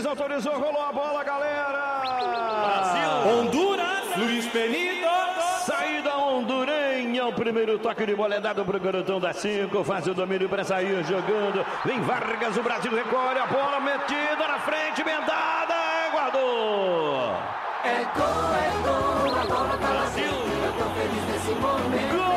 Juiz autorizou, rolou a bola, galera! Brasil! Honduras! Luiz Benito! Saída hondurenha, o primeiro toque de bola é dado pro garotão da 5, faz o domínio para sair jogando. Vem Vargas, o Brasil recolhe a bola metida na frente, bendada, guardou! É gol, é gol, a bola tá Brasil! Eu tô feliz nesse momento. Gol!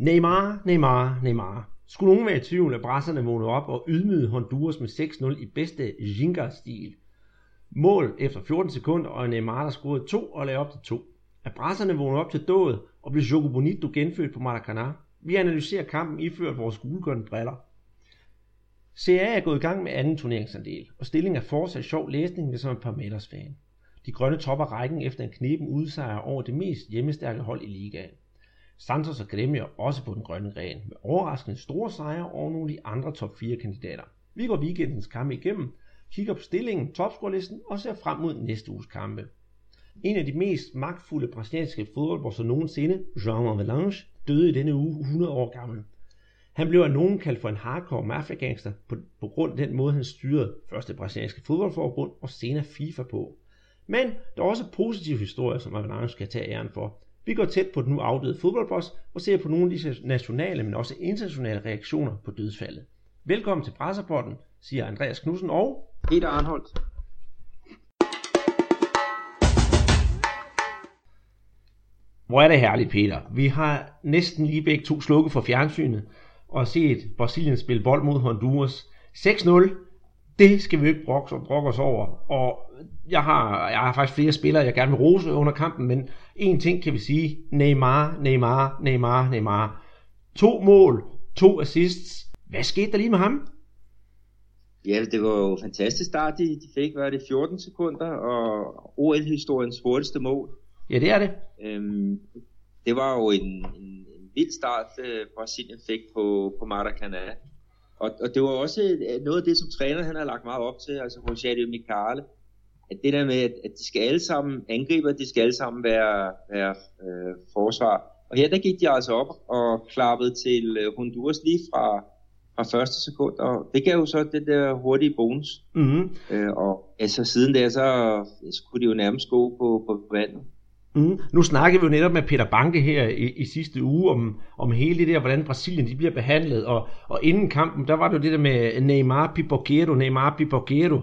Neymar, Neymar, Neymar. Skulle nogen være i tvivl, at brasserne vågnede op og ydmygede Honduras med 6-0 i bedste Ginga-stil. Mål efter 14 sekunder, og Neymar der scorede to og lagde op til to. At brasserne vågnede op til dået og blev Jogo Bonito genfødt på Maracanã. Vi analyserer kampen iført vores gulgrønne briller. CA er gået i gang med anden turneringsandel, og stillingen er fortsat sjov læsning, ligesom hvis man er par meters fan. De grønne topper rækken efter en knepen udsejr over det mest hjemmestærke hold i ligaen. Santos og Gremio er også på den grønne gren, med overraskende store sejre over nogle af de andre top 4 kandidater. Vi går weekendens kampe igennem, kigger på stillingen, topscorelisten og ser frem mod næste uges kampe. En af de mest magtfulde brasilianske fodboldbosser nogensinde, João Avalanche, døde i denne uge 100 år gammel. Han blev af nogen kaldt for en hardcore mafiagangster på, på grund af den måde, han styrede først det brasilianske fodboldforbund og senere FIFA på. Men der er også positive historier, som Avalanche skal tage æren for. Vi går tæt på den nu afdøde fodboldboss og ser på nogle af disse nationale, men også internationale reaktioner på dødsfaldet. Velkommen til Presserporten, siger Andreas Knudsen og Peter Arnholdt. Hvor er det herligt, Peter. Vi har næsten lige begge to slukket for fjernsynet og set Brasilien spille bold mod Honduras. 6-0, det skal vi ikke brokke os over. Og jeg har, jeg har faktisk flere spillere, jeg gerne vil rose under kampen, men en ting kan vi sige. Neymar, Neymar, Neymar, Neymar. To mål, to assists. Hvad skete der lige med ham? Ja, det var jo en fantastisk start, de, de fik, var det 14 sekunder, og OL-historiens hurtigste mål. Ja, det er det. Øhm, det var jo en, en, en vild start, øh, Brasilien fik på, på Maracanã. Og, og det var også øh, noget af det, som træner han har lagt meget op til, altså Rogerio Micale, at det der med, at, at de skal alle sammen angribe, de skal alle sammen være, være øh, forsvar. Og her der gik de altså op og klappede til øh, Honduras lige fra, fra første sekund, og det gav jo så det der hurtige bonus. Mm-hmm. Øh, og altså siden der, så, så kunne de jo nærmest gå på, på vandet. Mm. Nu snakkede vi jo netop med Peter Banke her i, i sidste uge om, om hele det der, hvordan Brasilien de bliver behandlet, og, og inden kampen, der var det jo det der med Neymar Pipoquero, Neymar Pipoquero,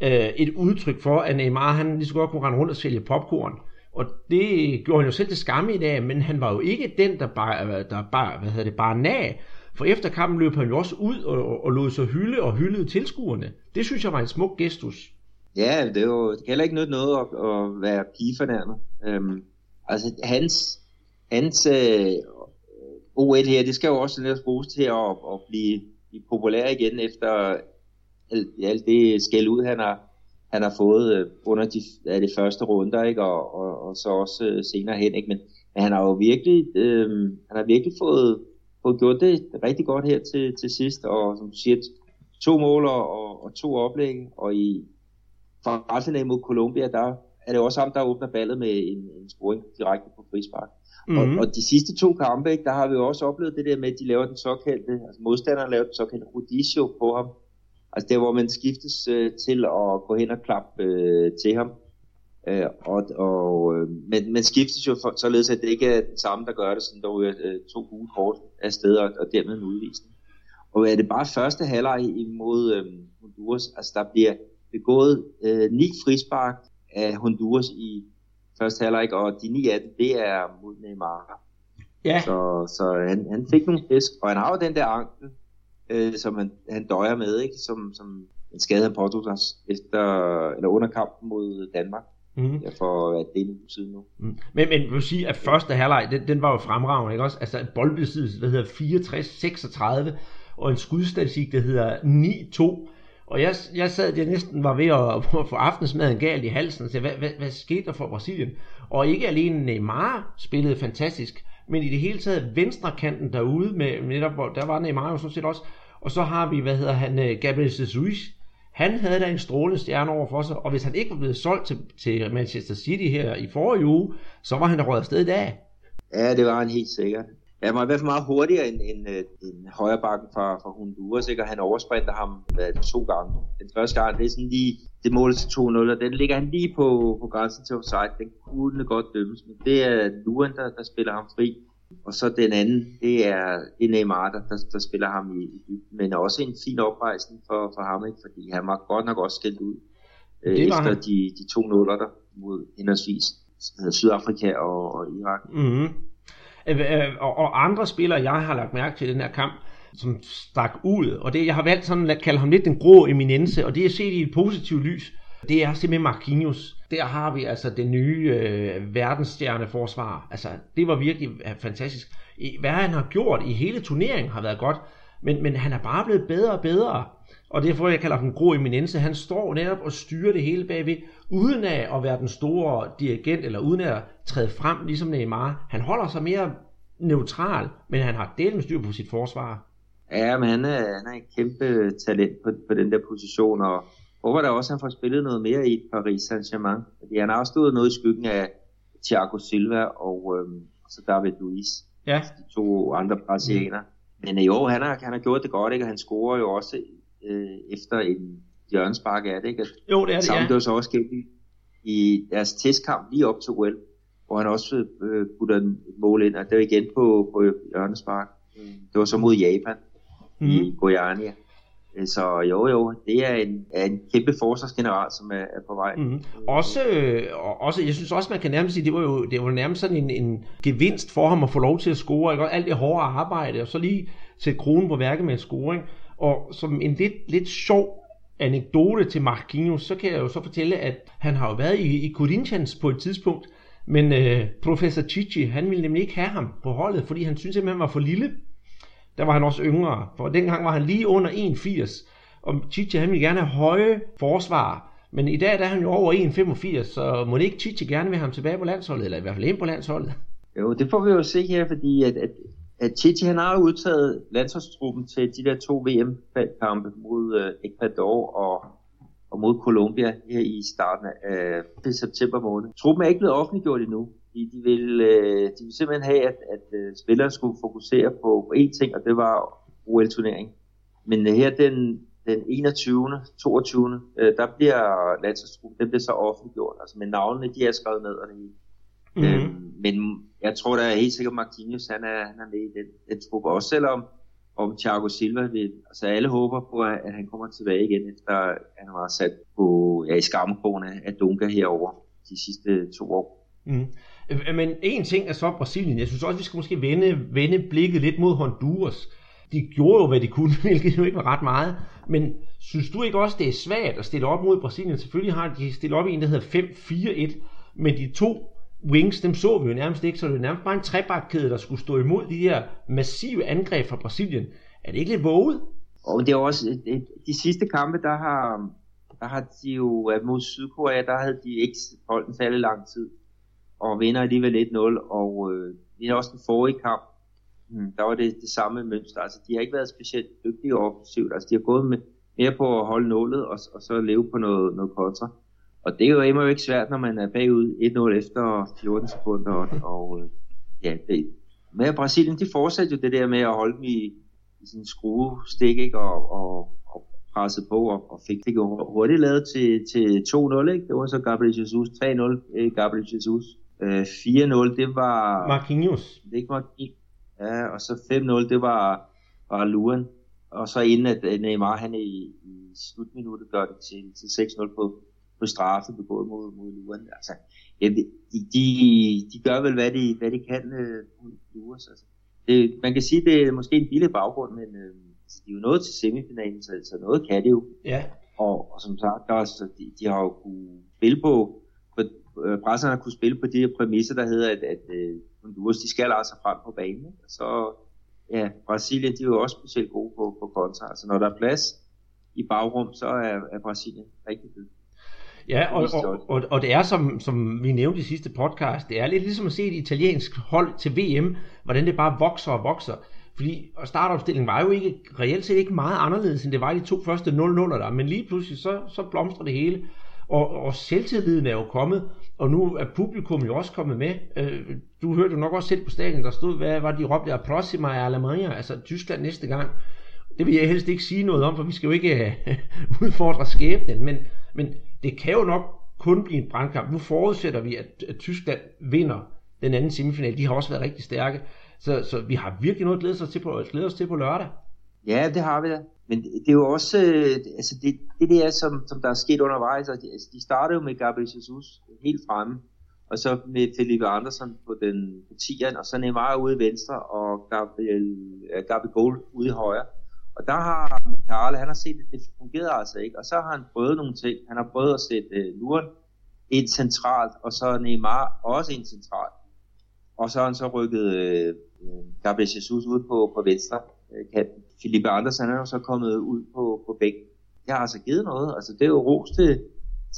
øh, et udtryk for, at Neymar han lige så godt kunne rende rundt og sælge popcorn. Og det gjorde han jo selv til skamme i dag, men han var jo ikke den, der bare, der bare, hvad hedder det, bare nag. For efter kampen løb han jo også ud og, og, og lod sig hylde og hyldede tilskuerne. Det synes jeg var en smuk gestus. Ja, det, er jo, det kan heller ikke noget, noget at, at være pigefornærmet. Øhm, altså hans, hans øh, OL her, det skal jo også lidt bruges til at, at blive, blive populær igen efter alt, alt det skæld ud, han har, han har fået øh, under de, ja, de første runder, ikke? Og, og, og så også øh, senere hen. Ikke? Men, men han har jo virkelig, øh, han har virkelig fået, fået gjort det rigtig godt her til, til sidst, og som du siger, to mål og, og to oplæg, og i kvartfinalen mod Colombia, der er det også ham, der åbner ballet med en, en scoring direkte på frispark. Mm-hmm. Og, og de sidste to kampe, ikke, der har vi jo også oplevet det der med, at de laver den såkaldte, altså modstanderen laver den såkaldte rodizio på ham. Altså der, hvor man skiftes øh, til at gå hen og klappe øh, til ham. Øh, og, og, øh, men man skiftes jo for, således, at det ikke er den samme, der gør det, sådan der ryger øh, to gode kort af sted, og, og dermed en udvisning. Og er det bare første halvleg imod øh, Honduras, altså der bliver begået øh, ni frispark af Honduras i første halvleg, og de ni af dem, det er mod Neymar. Ja. Så, så han, han fik nogle fisk, og han har jo den der ankel, øh, som han, han døjer med, ikke? Som, som en skade han påtog sig efter, eller under kampen mod Danmark. Mm. Ja, for at det er en siden nu. Mm. Men, men vil sige, at første halvleg, den, den var jo fremragende, ikke også? Altså boldbesiddelse, der hedder 64-36, og en skudstatistik, der hedder 9-2. Og jeg, jeg sad, jeg næsten var ved at, at få aftensmaden galt i halsen, og sagde, hvad, hvad, hvad skete der for Brasilien? Og ikke alene Neymar spillede fantastisk, men i det hele taget venstrekanten derude, med, netop, der var Neymar jo sådan set også, og så har vi, hvad hedder han, øh, Gabriel Jesus, Han havde da en strålende stjerne over for sig, og hvis han ikke var blevet solgt til, til Manchester City her i forrige uge, så var han da røget afsted i dag. Ja, det var han helt sikkert. Han var i hvert fald meget hurtigere end, end, øh, end højrebakken fra, fra Honduras, ikke? og han oversprinter ham hvad, to gange. Den første gang, det er sådan lige, det mål til 2-0, og den ligger han lige på, på grænsen til offside. Den kunne godt dømmes, men det er Luan, der, der spiller ham fri. Og så den anden, det er, det er Neymar, der, der, der spiller ham i, i dybden. Men også en fin oprejsning for, for ham, ikke? fordi han var godt nok også skældt ud. Øh, efter han. de, de to nuller der mod henholdsvis Sydafrika og, og Irak. Mm-hmm. Og, og andre spillere, jeg har lagt mærke til i den her kamp, som stak ud, og det, jeg har valgt sådan at kalde ham lidt den grå eminence, og det er set i et positivt lys, det er simpelthen Marquinhos. Der har vi altså det nye øh, verdensstjerneforsvar. Altså, det var virkelig øh, fantastisk. Hvad han har gjort i hele turneringen har været godt, men, men han er bare blevet bedre og bedre. Og derfor jeg kalder ham grå eminence. Han står netop og styrer det hele bagved, uden af at være den store dirigent, eller uden at træde frem, ligesom Neymar. Han holder sig mere neutral, men han har delt med styr på sit forsvar. Ja, men han er, han er en kæmpe talent på, på den der position, og håber da også, at han får spillet noget mere i Paris Saint-Germain. Fordi han har også stået noget i skyggen af Thiago Silva og øhm, så David Luiz. Ja. De to andre brasilianere. Mm. Men i år, han har, han har gjort det godt, ikke? og han scorer jo også øh, efter en hjørnespark af det. Ikke? Jo, det er det, Samt ja. det så også sket i, i deres testkamp lige op til OL, hvor han også øh, putter et mål ind, og det var igen på, på hjørnespark. Mm. Det var så mod Japan mm. i Goiânia. Øh, så jo, jo, det er en, er en kæmpe forsvarsgeneral, som er, er på vej. Mm-hmm. Også, øh, også, jeg synes også, man kan nærmest sige, det var jo det var nærmest sådan en, en gevinst for ham at få lov til at score, ikke? alt det hårde arbejde, og så lige sætte kronen på værket med en scoring. Og som en lidt, lidt sjov anekdote til Marquinhos, så kan jeg jo så fortælle, at han har jo været i, i Corinthians på et tidspunkt, men øh, professor Chichi, han ville nemlig ikke have ham på holdet, fordi han syntes simpelthen, han var for lille der var han også yngre. For dengang var han lige under 1,80. Og Chichi han ville gerne have høje forsvar. Men i dag der er han jo over 1,85, så må det ikke Chichi gerne vil have ham tilbage på landsholdet, eller i hvert fald ind på landsholdet? Jo, det får vi jo se her, fordi at, at, at Chichi han har udtaget landsholdstruppen til de der to VM-kampe mod øh, Ecuador og, og mod Colombia her i starten af uh, september måned. Truppen er ikke blevet offentliggjort endnu, de, de, vil, øh, de vil simpelthen have, at, at øh, spillere skulle fokusere på, på én ting, og det var OL-turnering. Men øh, her den, den 21. 22. Øh, der bliver landsholdstruppen, den bliver så offentliggjort. Altså med navnene, de er skrevet ned og det hele. Mm-hmm. Øhm, men jeg tror da helt sikkert, Marquinhos han er, han er med i den, den truppe, også selvom om Thiago Silva vil, altså alle håber på, at, at han kommer tilbage igen, efter han var sat på, ja, i skamkrone af Dunga herover de sidste to år. Mm. Øh, men en ting er så Brasilien. Jeg synes også, vi skal måske vende, vende blikket lidt mod Honduras. De gjorde jo, hvad de kunne, hvilket jo ikke var ret meget. Men synes du ikke også, det er svært at stille op mod Brasilien? Selvfølgelig har de stillet op i en, der hedder 5-4-1. Men de to wings, dem så vi jo nærmest ikke, så det var nærmest bare en trebakkæde, der skulle stå imod de her massive angreb fra Brasilien. Er det ikke lidt våget? Og det er også, øh, øh, de sidste kampe, der har, der har de jo, mod Sydkorea, der havde de ikke holdt en særlig lang tid og vinder alligevel 1-0, og øh, er også den forrige kamp, mm, der var det det samme mønster. Altså, de har ikke været specielt dygtige offensivt. Altså, de har gået med, mere på at holde nålet, og, og så leve på noget, noget kontra. Og det er jo immer ikke svært, når man er bagud 1-0 efter 14 sekunder. Og, og øh, ja, det, med Brasilien, de fortsatte jo det der med at holde dem i, i sin skruestik, ikke? Og, og, og presset på, og, og fik det hurtigt lavet til, til 2-0, ikke? Det var så Gabriel Jesus, 3-0 øh, Gabriel Jesus. Øh, 4-0, det var... Marquinhos. Det ikke Marquinhos. Ja, og så 5-0, det var, var Luan. Og så inden at Neymar, han i, i slutminuttet gør det til, til 6-0 på, på straffe begået mod, mod Luan. Altså, ja, de, de, de gør vel, hvad de, hvad de kan øh, mod Luas. Altså. Det, man kan sige, det er måske en billig baggrund, men øh, altså, de er jo nået til semifinalen, så, så noget kan det jo. Ja. Og, og som sagt, der, altså, de, de har jo kunnet spille på, øh, presserne kunne spille på de her præmisser, der hedder, at, at øh, Honduras, de skal altså frem på banen. Så ja, Brasilien, de er jo også specielt gode på, på kontra. Altså når der er plads i bagrum, så er, er Brasilien rigtig dygtig. Ja, og, og, og, og det er som, som vi nævnte i sidste podcast, det er lidt ligesom at se et italiensk hold til VM, hvordan det bare vokser og vokser. fordi startopstillingen var jo ikke reelt set ikke meget anderledes, end det var i de to første 0-0'er der, men lige pludselig så, så blomstrer det hele, og, og selvtilliden er jo kommet, og nu er publikum jo også kommet med. Øh, du hørte jo nok også selv på stadion, der stod, hvad var de råbte, proxima Alemania, altså Tyskland næste gang. Det vil jeg helst ikke sige noget om, for vi skal jo ikke øh, udfordre skæbnen, men, men det kan jo nok kun blive en brandkamp. Nu forudsætter vi, at, at Tyskland vinder den anden semifinal. De har også været rigtig stærke. Så, så vi har virkelig noget at glæde sig til på, glæde os til på lørdag. Ja, det har vi da. Men det er jo også, øh, altså det, det der, som, som der er sket undervejs, altså de, de startede jo med Gabriel Jesus helt fremme, og så med Felipe Andersen på den på tieren, og så Neymar ude i venstre, og Gabriel, äh, Gabriel Gold ude i højre. Og der har Michael, han har set, at det fungerede altså ikke, og så har han prøvet nogle ting. Han har prøvet at sætte øh, uh, Luren ind centralt, og så Neymar også ind centralt. Og så har han så rykket uh, Gabriel Jesus ud på, på venstre uh, kanten. Filipe Andersen er jo så kommet ud på, på bænken. Det har altså givet noget. Altså det er jo ros til,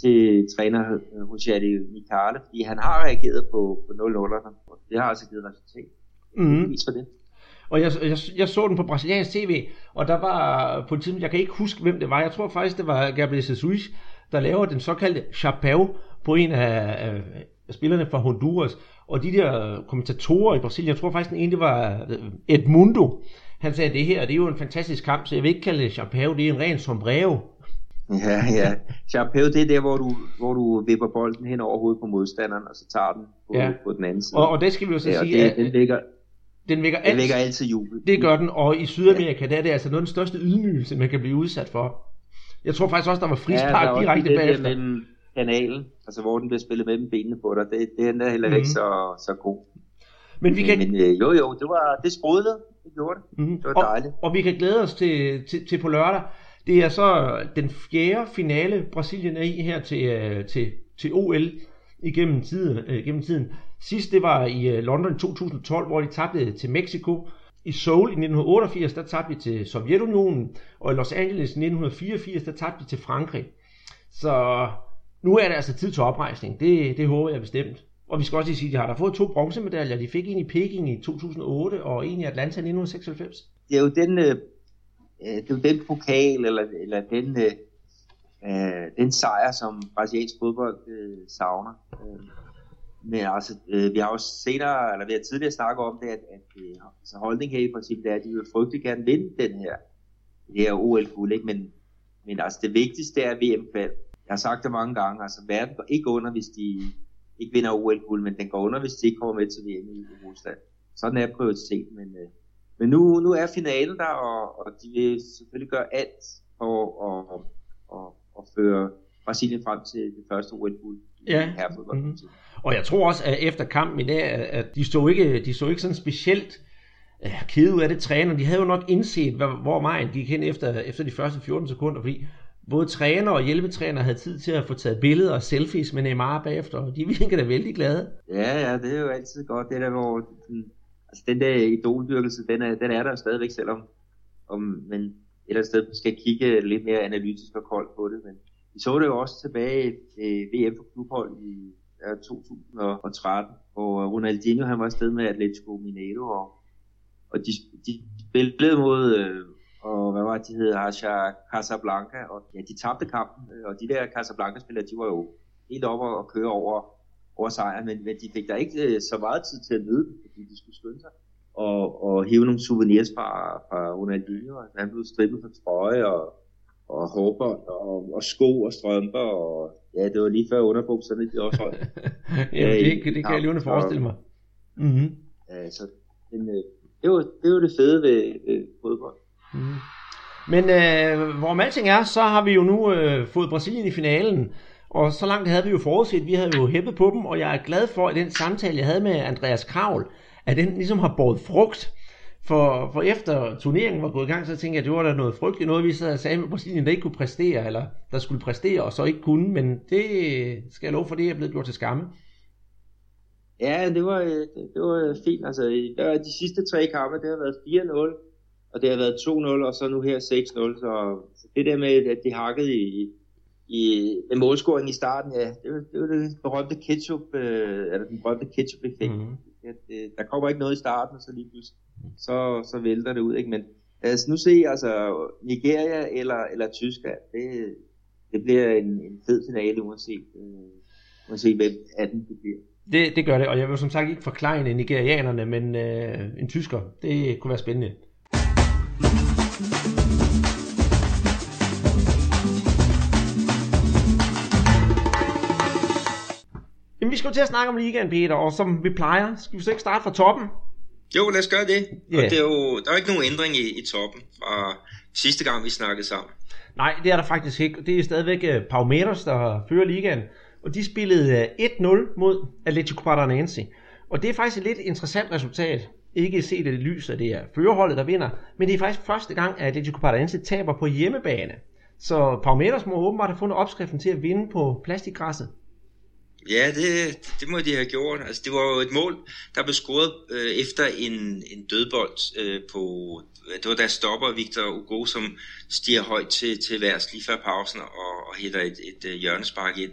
til træner Rogeri Michale, fordi han har reageret på, på 0-0'erne. Det har altså givet resultat. Mm. Vis for det. Og jeg, jeg, jeg så den på brasiliansk tv, og der var på et tidspunkt, jeg kan ikke huske, hvem det var. Jeg tror faktisk, det var Gabriel Jesus, der laver den såkaldte chapéu på en af, af, af spillerne fra Honduras. Og de der kommentatorer i Brasilien, jeg tror faktisk, den ene det var Edmundo, han sagde, det her det er jo en fantastisk kamp, så jeg vil ikke kalde det chapéu, det er en ren sombrero. Ja, ja. Chapéu, det er der, hvor du, hvor du vipper bolden hen over hovedet på modstanderen, og så tager den på, ja. på den anden side. Og, og det skal vi jo så ja, sige, det, at den vækker, den vækker, den vækker altid jubel. Det gør den, og i Sydamerika, der er det altså noget af den største ydmygelse, man kan blive udsat for. Jeg tror faktisk også, der var frispark ja, der direkte det bagefter. mellem kanalen, altså hvor den bliver spillet mellem benene på dig, det, det er heller ikke mm. så, så god. Men vi kan... Men øh, jo jo, det var det sprudlede, det gjorde det. Mm. Det var dejligt. Og, vi kan glæde os til, til, til på lørdag. Det er så den fjerde finale, Brasilien er i her til, til, til OL igennem tiden, øh, gennem tiden. Sidst det var i øh, London i 2012, hvor de tabte til Mexico. I Seoul i 1988, der tabte de til Sovjetunionen, og i Los Angeles i 1984, der tabte de til Frankrig. Så nu er det altså tid til oprejsning. Det, det håber jeg bestemt. Og vi skal også lige sige, at de har da fået to bronzemedaljer. De fik en i Peking i 2008 og en i Atlanta i 1996. Det er jo den, øh, øh, det er jo den pokal, eller, eller den, øh, øh, den sejr, som brasiliansk fodbold øh, savner. Øh, men altså, øh, vi har også senere, eller vi har tidligere snakket om det, at, at øh, altså holdning her i princippet er, at de vil frygtelig gerne vinde den her, det her OL-guld, ikke? Men, men altså det vigtigste er VM-kval. Jeg har sagt det mange gange, altså verden går ikke under, hvis de ikke vinder OL-guld, men den går under, hvis de ikke kommer med til VM i Rusland. Sådan er prioritet, men, øh, men nu, nu er finalen der, og, og de vil selvfølgelig gøre alt for at, at, at, at føre Brasilien frem til det første OL-guld. Ja. Mm-hmm. Og jeg tror også, at efter kampen i dag, at de stod ikke, de stod ikke sådan specielt uh, kede ud af det træner. De havde jo nok indset, hvor, hvor vejen gik hen efter, efter de første 14 sekunder, fordi både træner og hjælpetræner havde tid til at få taget billeder og selfies med Neymar bagefter, og de virker da vældig glade. Ja, ja, det er jo altid godt, det der, hvor den, altså den der idoldyrkelse, den er, den er der stadigvæk, selvom om man et eller andet sted skal kigge lidt mere analytisk og koldt på det, men vi så det jo også tilbage i VM for klubhold i 2013, hvor Ronaldinho han var afsted med Atletico Mineiro, og, og de, de spillede mod, øh, og hvad var det, de hed, Hacha Casablanca, og ja, de tabte kampen, og de der Casablanca-spillere, de var jo helt oppe og køre over, over sejren, men, men de fik da ikke øh, så meget tid til at nyde fordi de skulle skynde sig og, og hæve nogle souvenirs fra, fra Ronaldinho. Han blev strippet for trøje og, og hårbånd og, og sko og strømper og ja, det var lige før underbukserne, de også holdt. ja, det, det, kan jeg lige forestille mig. Mm-hmm. Ja, så den, øh, det, var, det var det fede ved, ved fodbold. Mm. Men øh, hvor alting er, så har vi jo nu øh, fået Brasilien i finalen, og så langt havde vi jo forudset, vi havde jo hæppet på dem, og jeg er glad for, at den samtale, jeg havde med Andreas Kravl, at den ligesom har båret frugt. For, for efter turneringen var gået i gang, så tænkte jeg, at det var der noget frygteligt noget, vi sad og sagde med Brasilien, der ikke kunne præstere, eller der skulle præstere, og så ikke kunne, men det skal jeg love for, det er blevet gjort til skamme. Ja, det var, det, det var fint. Altså, der var de sidste tre kampe, det har været 4-0, og det har været 2-0, og så nu her 6-0. Så, det der med, at de hakkede i, i, med målscoring i starten, ja, det var det, var det berømte ketchup, øh, eller den berømte ketchup-effekt. Mm. At, øh, der kommer ikke noget i starten, så lige pludselig, så, så vælter det ud, ikke? Men os nu se, altså Nigeria eller, eller Tyskland, det, det bliver en, en fed finale, uanset, øh, uanset hvem af dem det bliver. Det, det gør det, og jeg vil som sagt ikke forklare nigerianerne, men øh, en tysker, det kunne være spændende. Jamen, vi skal jo til at snakke om ligaen, Peter, og som vi plejer, skal vi så ikke starte fra toppen? Jo, lad os gøre det. Yeah. Og det er jo, der er ikke nogen ændring i, i toppen fra sidste gang, vi snakkede sammen. Nej, det er der faktisk ikke. Det er stadigvæk uh, Palmeiras, der fører ligaen. Og de spillede uh, øh, 1-0 mod Atletico Paranaense. Og det er faktisk et lidt interessant resultat. Ikke set det lys, at det er førerholdet, der vinder. Men det er faktisk første gang, at Atletico Paranaense taber på hjemmebane. Så Palmeiras må åbenbart have fundet opskriften til at vinde på plastikgræsset. Ja, det, det må de have gjort. Altså, det var jo et mål, der blev scoret øh, efter en, en dødbold øh, på... Det var der stopper Victor Hugo, som stiger højt til, til værs lige før pausen og, og hætter et, et, et hjørnespark ind.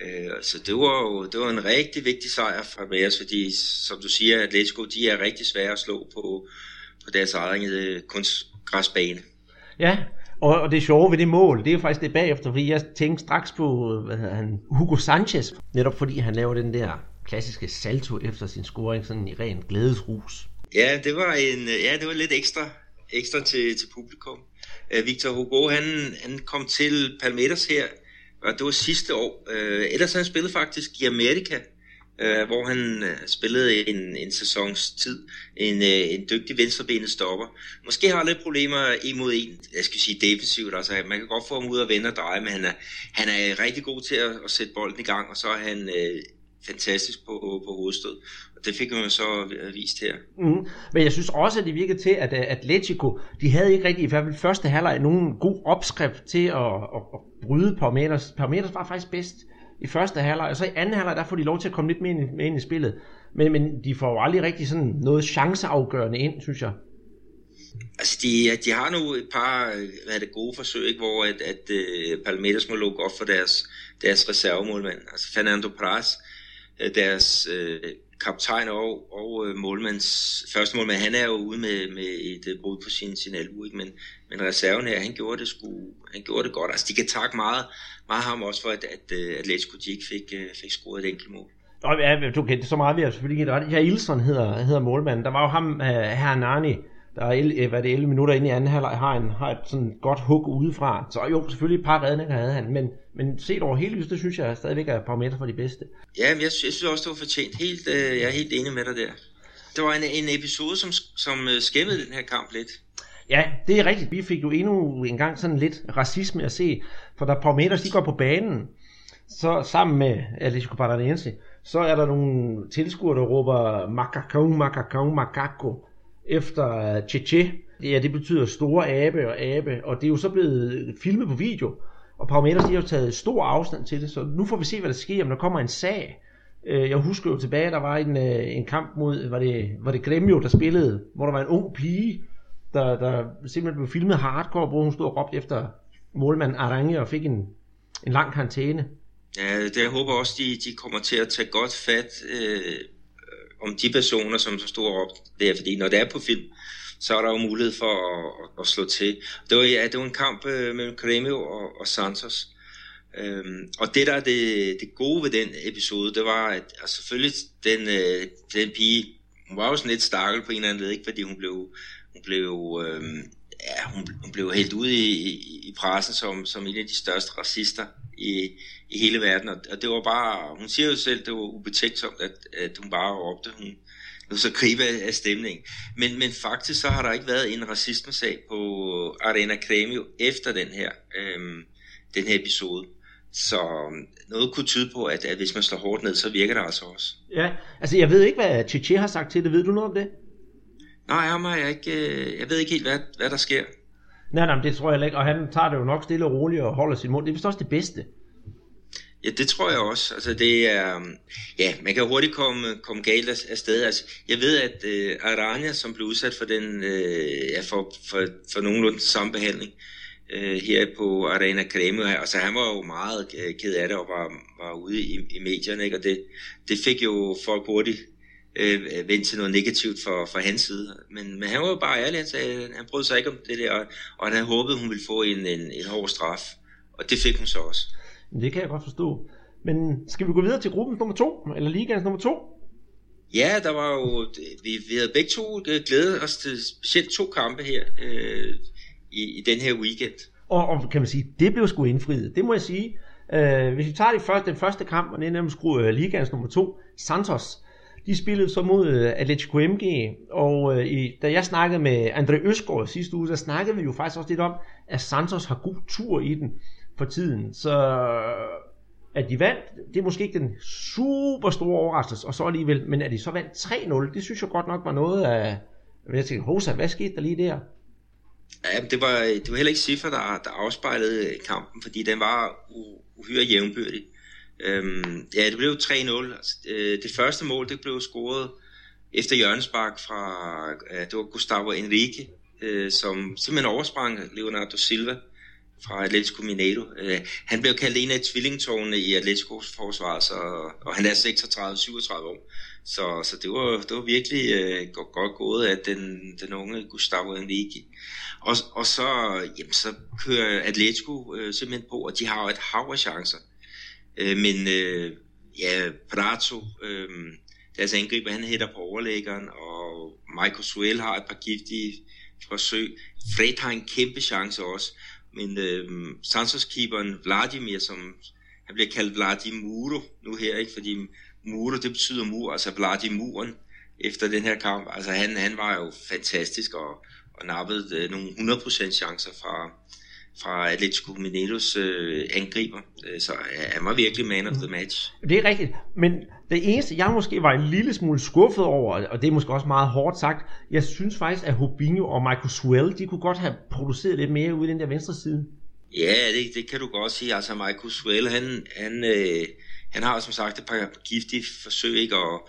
Øh, så det var jo det var en rigtig vigtig sejr fra Bears, fordi som du siger, Atletico de er rigtig svære at slå på, på deres egen kunstgræsbane. Ja, og, og det sjove ved det mål, det er faktisk det bagefter, fordi jeg tænkte straks på hvad hedder han, Hugo Sanchez, netop fordi han laver den der klassiske salto efter sin scoring, sådan i ren glædesrus. Ja, det var en, ja, det var lidt ekstra, ekstra til, til publikum. Uh, Victor Hugo, han, han kom til Palmeters her, og det var sidste år. Øh, ellers han spillet faktisk i Amerika, øh, hvor han øh, spillede en, en sæsons tid. En, øh, en dygtig venstrebenet stopper. Måske har han lidt problemer imod en, jeg skal sige defensivt. Altså, man kan godt få ham ud og vende og dreje, men han er, han er rigtig god til at, at sætte bolden i gang, og så er han øh, fantastisk på, på hovedstød. Det fik man så vist her. Mm. Men jeg synes også, at det virkede til, at Atletico, de havde ikke rigtig, i hvert fald første halvleg, nogen god opskrift til at, at, at bryde Parmeters. Parmeters var faktisk bedst i første halvleg, og så i anden halvleg, der får de lov til at komme lidt mere ind, med ind i spillet. Men, men de får jo aldrig rigtig sådan noget chanceafgørende ind, synes jeg. Altså, de, de har nu et par hvad er det, gode forsøg, ikke, hvor at, at uh, Palmeiras må lukke op for deres, deres reservemålmand. Altså Fernando Pras, deres uh, kaptajn og, og øh, målmands, første målmand, han er jo ude med, med et øh, brud på sin, sin albu, ikke? Men, men reserven her, han gjorde det, sgu, han gjorde det godt. Altså, de kan takke meget, meget ham også for, at, at, at Atletico de ikke fik, fik scoret et enkelt mål. Nå, ja, du kan så meget vi har selvfølgelig ikke ret. Ja, Ilson hedder, hedder målmanden. Der var jo ham, uh, Hernani, der er 11, hvad det, 11 minutter inde i anden halvleg, har, en, har et sådan godt hug udefra. Så jo, selvfølgelig et par redninger havde han, men, men set over hele lyset, det synes jeg stadigvæk er parametre for de bedste. Ja, men jeg, jeg synes også, det var fortjent. Helt, øh, jeg er helt enig med dig der. Det var en, en episode, som, som øh, skæmmede den her kamp lidt. Ja, det er rigtigt. Vi fik jo endnu en gang sådan lidt racisme at se, for da Palmeiras de går på banen, så sammen med Atletico Paranaense, så er der nogle tilskuere, der råber Macacão, Macacão, Macaco efter øh, Cheche. Ja, det betyder store abe og abe, og det er jo så blevet filmet på video, og Palmeiras de har jo taget stor afstand til det, så nu får vi se, hvad der sker, om der kommer en sag. Øh, jeg husker jo tilbage, der var en, øh, en kamp mod, var det, var det Gremio, der spillede, hvor der var en ung pige, der, der simpelthen blev filmet hardcore, hvor hun stod og råbte efter målmand Arange og fik en, en lang karantæne. Ja, det jeg håber også, de, de kommer til at tage godt fat øh, om de personer, som så stod og råbte der, fordi når det er på film, så er der jo mulighed for at, at, at slå til. Det var, ja, det var en kamp øh, mellem Grêmio og, og Santos. Øhm, og det der er det, det gode ved den episode, det var, at altså, selvfølgelig den, øh, den pige, hun var jo sådan lidt stakkel på en eller anden led, ikke? fordi hun blev, hun blev, øh, ja, hun, hun blev helt ud i, i, i pressen som, som en af de største racister i, i hele verden, og, det var bare, hun siger jo selv, det var ubetænksomt, at, at hun bare råbte, hun, så gribe af stemningen. Men, men faktisk så har der ikke været en racismesag på Arena Cremio efter den her, øhm, den her episode. Så øhm, noget kunne tyde på, at, at hvis man slår hårdt ned, så virker det altså også. Ja, altså jeg ved ikke, hvad Chichi har sagt til det. Ved du noget om det? Nej, jeg, jeg, ikke, øh, jeg ved ikke helt, hvad, hvad der sker. Nej, nej, det tror jeg ikke, og han tager det jo nok stille og roligt og holder sin mund. Det er vist også det bedste. Ja, det tror jeg også. Altså, det er, øhm, ja, man kan hurtigt komme, komme galt af sted. Altså, jeg ved, at øh, Aranya, som blev udsat for den, øh, ja, for, for, for nogenlunde samme behandling, øh, her på Arena Creme. Altså han var jo meget øh, ked af det og var, var ude i, i medierne, ikke? og det, det fik jo folk hurtigt øh, vendt til noget negativt for, for hans side. Men, men han var jo bare ærlig, han, sagde, han brød sig ikke om det der, og, og han håbede, hun ville få en, en, en hård straf. Og det fik hun så også. Det kan jeg godt forstå. Men skal vi gå videre til gruppen nummer to, eller ligaens nummer to? Ja, der var jo, vi, vi havde begge to glædet os til specielt to kampe her øh, i, i den her weekend. Og, og kan man sige, det blev sgu indfriet, det må jeg sige. Øh, hvis vi tager de første, den første kamp, og det er nemlig sgu uh, ligaens nummer to, Santos, de spillede så mod uh, Atletico MG, og uh, i, da jeg snakkede med André Øsgaard sidste uge, så snakkede vi jo faktisk også lidt om, at Santos har god tur i den for tiden. Så at de vandt, det er måske ikke den super store overraskelse, og så alligevel, men at de så vandt 3-0, det synes jeg godt nok var noget af, jeg tænkte, Hosa, hvad skete der lige der? Ja, det var, det var heller ikke cifre, der, der afspejlede øh, kampen, fordi den var uhyre jævnbyrdig. Øhm, ja, det blev 3-0. Altså, øh, det første mål, det blev scoret efter hjørnespark fra, øh, det var Gustavo Enrique, øh, som simpelthen oversprang Leonardo Silva fra Atletico Mineiro. Øh, han blev kaldt en af tvillingtårne i Atleticos forsvar, så, og han er 36-37 år. Så, så det, var, det var virkelig øh, godt, godt gået af den, den unge Gustavo Enrique. Og, og så, jamen, så kører Atletico øh, simpelthen på, og de har jo et hav af chancer. Øh, men øh, ja, Prato, øh, deres angriber, han hætter på overlæggeren, og Michael Suel har et par giftige forsøg. Fred har en kæmpe chance også. Men øh, Santos-keeperen Vladimir, som han bliver kaldt Vladimuro nu her, ikke? fordi Muro, det betyder mur, altså Vladimuren efter den her kamp. Altså han, han var jo fantastisk og, og nappede øh, nogle 100% chancer fra, fra Atletico Mineiros øh, angriber. Øh, så han var virkelig man of the match. Det er rigtigt, men det eneste, jeg måske var en lille smule skuffet over, og det er måske også meget hårdt sagt, jeg synes faktisk, at Hobinho og Michael Swell, de kunne godt have produceret lidt mere ude i den der venstre side. Ja, det, det kan du godt sige. Altså Michael Swell, han, han, øh, han har som sagt et par giftige forsøg, ikke? og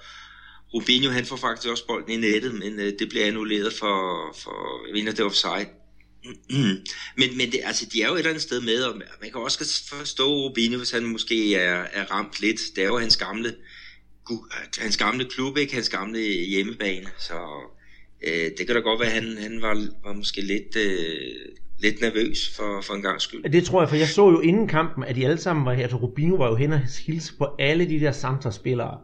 Rubinho, han får faktisk også bolden i nettet, men øh, det bliver annulleret for, for jeg mener, det offside men, men det, altså, de er jo et eller andet sted med, og man kan også forstå Rubinho, hvis han måske er, er ramt lidt. Det er jo hans gamle, øh, hans gamle klub, ikke? Hans gamle hjemmebane. Så øh, det kan da godt være, at han, han var, var måske lidt, øh, lidt nervøs for, for en gang skyld. Det tror jeg, for jeg så jo inden kampen, at de alle sammen var her. Altså Rubinho var jo hen og hilse på alle de der Santos-spillere.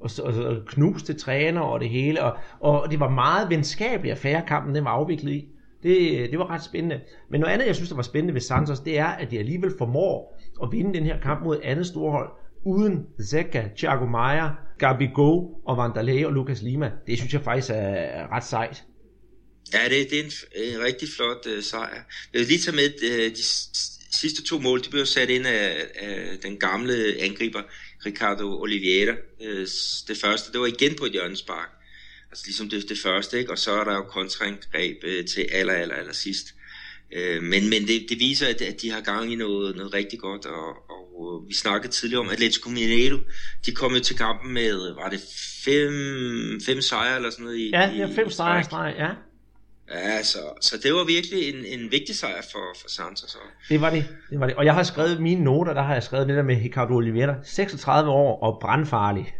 Og, og, og knuste træner og det hele. Og, og det var meget venskabelig affære, kampen den var afviklet i. Det, øh, det var ret spændende. Men noget andet, jeg synes, der var spændende ved Santos, det er, at de alligevel formår at vinde den her kamp mod et andet storhold, uden Zeka, Thiago Maia, Gabi Go og Vandalay og Lucas Lima. Det synes jeg faktisk er ret sejt. Ja, det, det er en, en rigtig flot øh, sejr. Jeg vil lige tage med, øh, de sidste to mål, de blev sat ind af, af den gamle angriber, Ricardo Oliveira. Øh, det første, det var igen på et hjørnespark. Altså ligesom det, det første, ikke? og så er der jo kontraangreb uh, til aller, aller, aller sidst. Uh, men men det, det viser, at, at de har gang i noget, noget rigtig godt, og, og vi snakkede tidligere om Atletico Mineiro. De kom jo til kampen med, var det fem, fem sejre eller sådan noget? I, ja, ja, fem sejre, ja. Ja, så, så det var virkelig en, en vigtig sejr for, for Santos. Så. Det var det, det var det. Og jeg har skrevet mine noter, der har jeg skrevet det der med Ricardo Oliveira. 36 år og brandfarlig.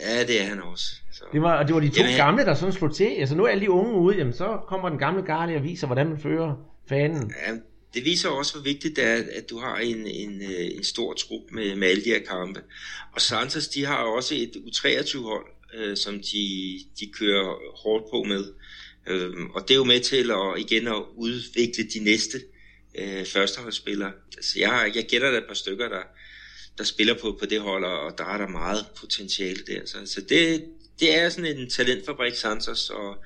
Ja, det er han også. Så. Det var, det var de to jamen, gamle, der sådan slog til. Altså nu er alle de unge ude, jamen så kommer den gamle Garli og viser, hvordan man fører fanen. Ja, det viser også, hvor vigtigt det er, at du har en, en, øh, en stor trup med, med alle de her kampe. Og Santos, de har også et U23-hold, øh, som de, de kører hårdt på med. Øhm, og det er jo med til at, igen at udvikle de næste øh, førsteholdsspillere. Altså jeg, jeg gætter der et par stykker, der, der spiller på, på det hold, og der er der meget potentiale der. Så, så det, det er sådan en talentfabrik Santos, og,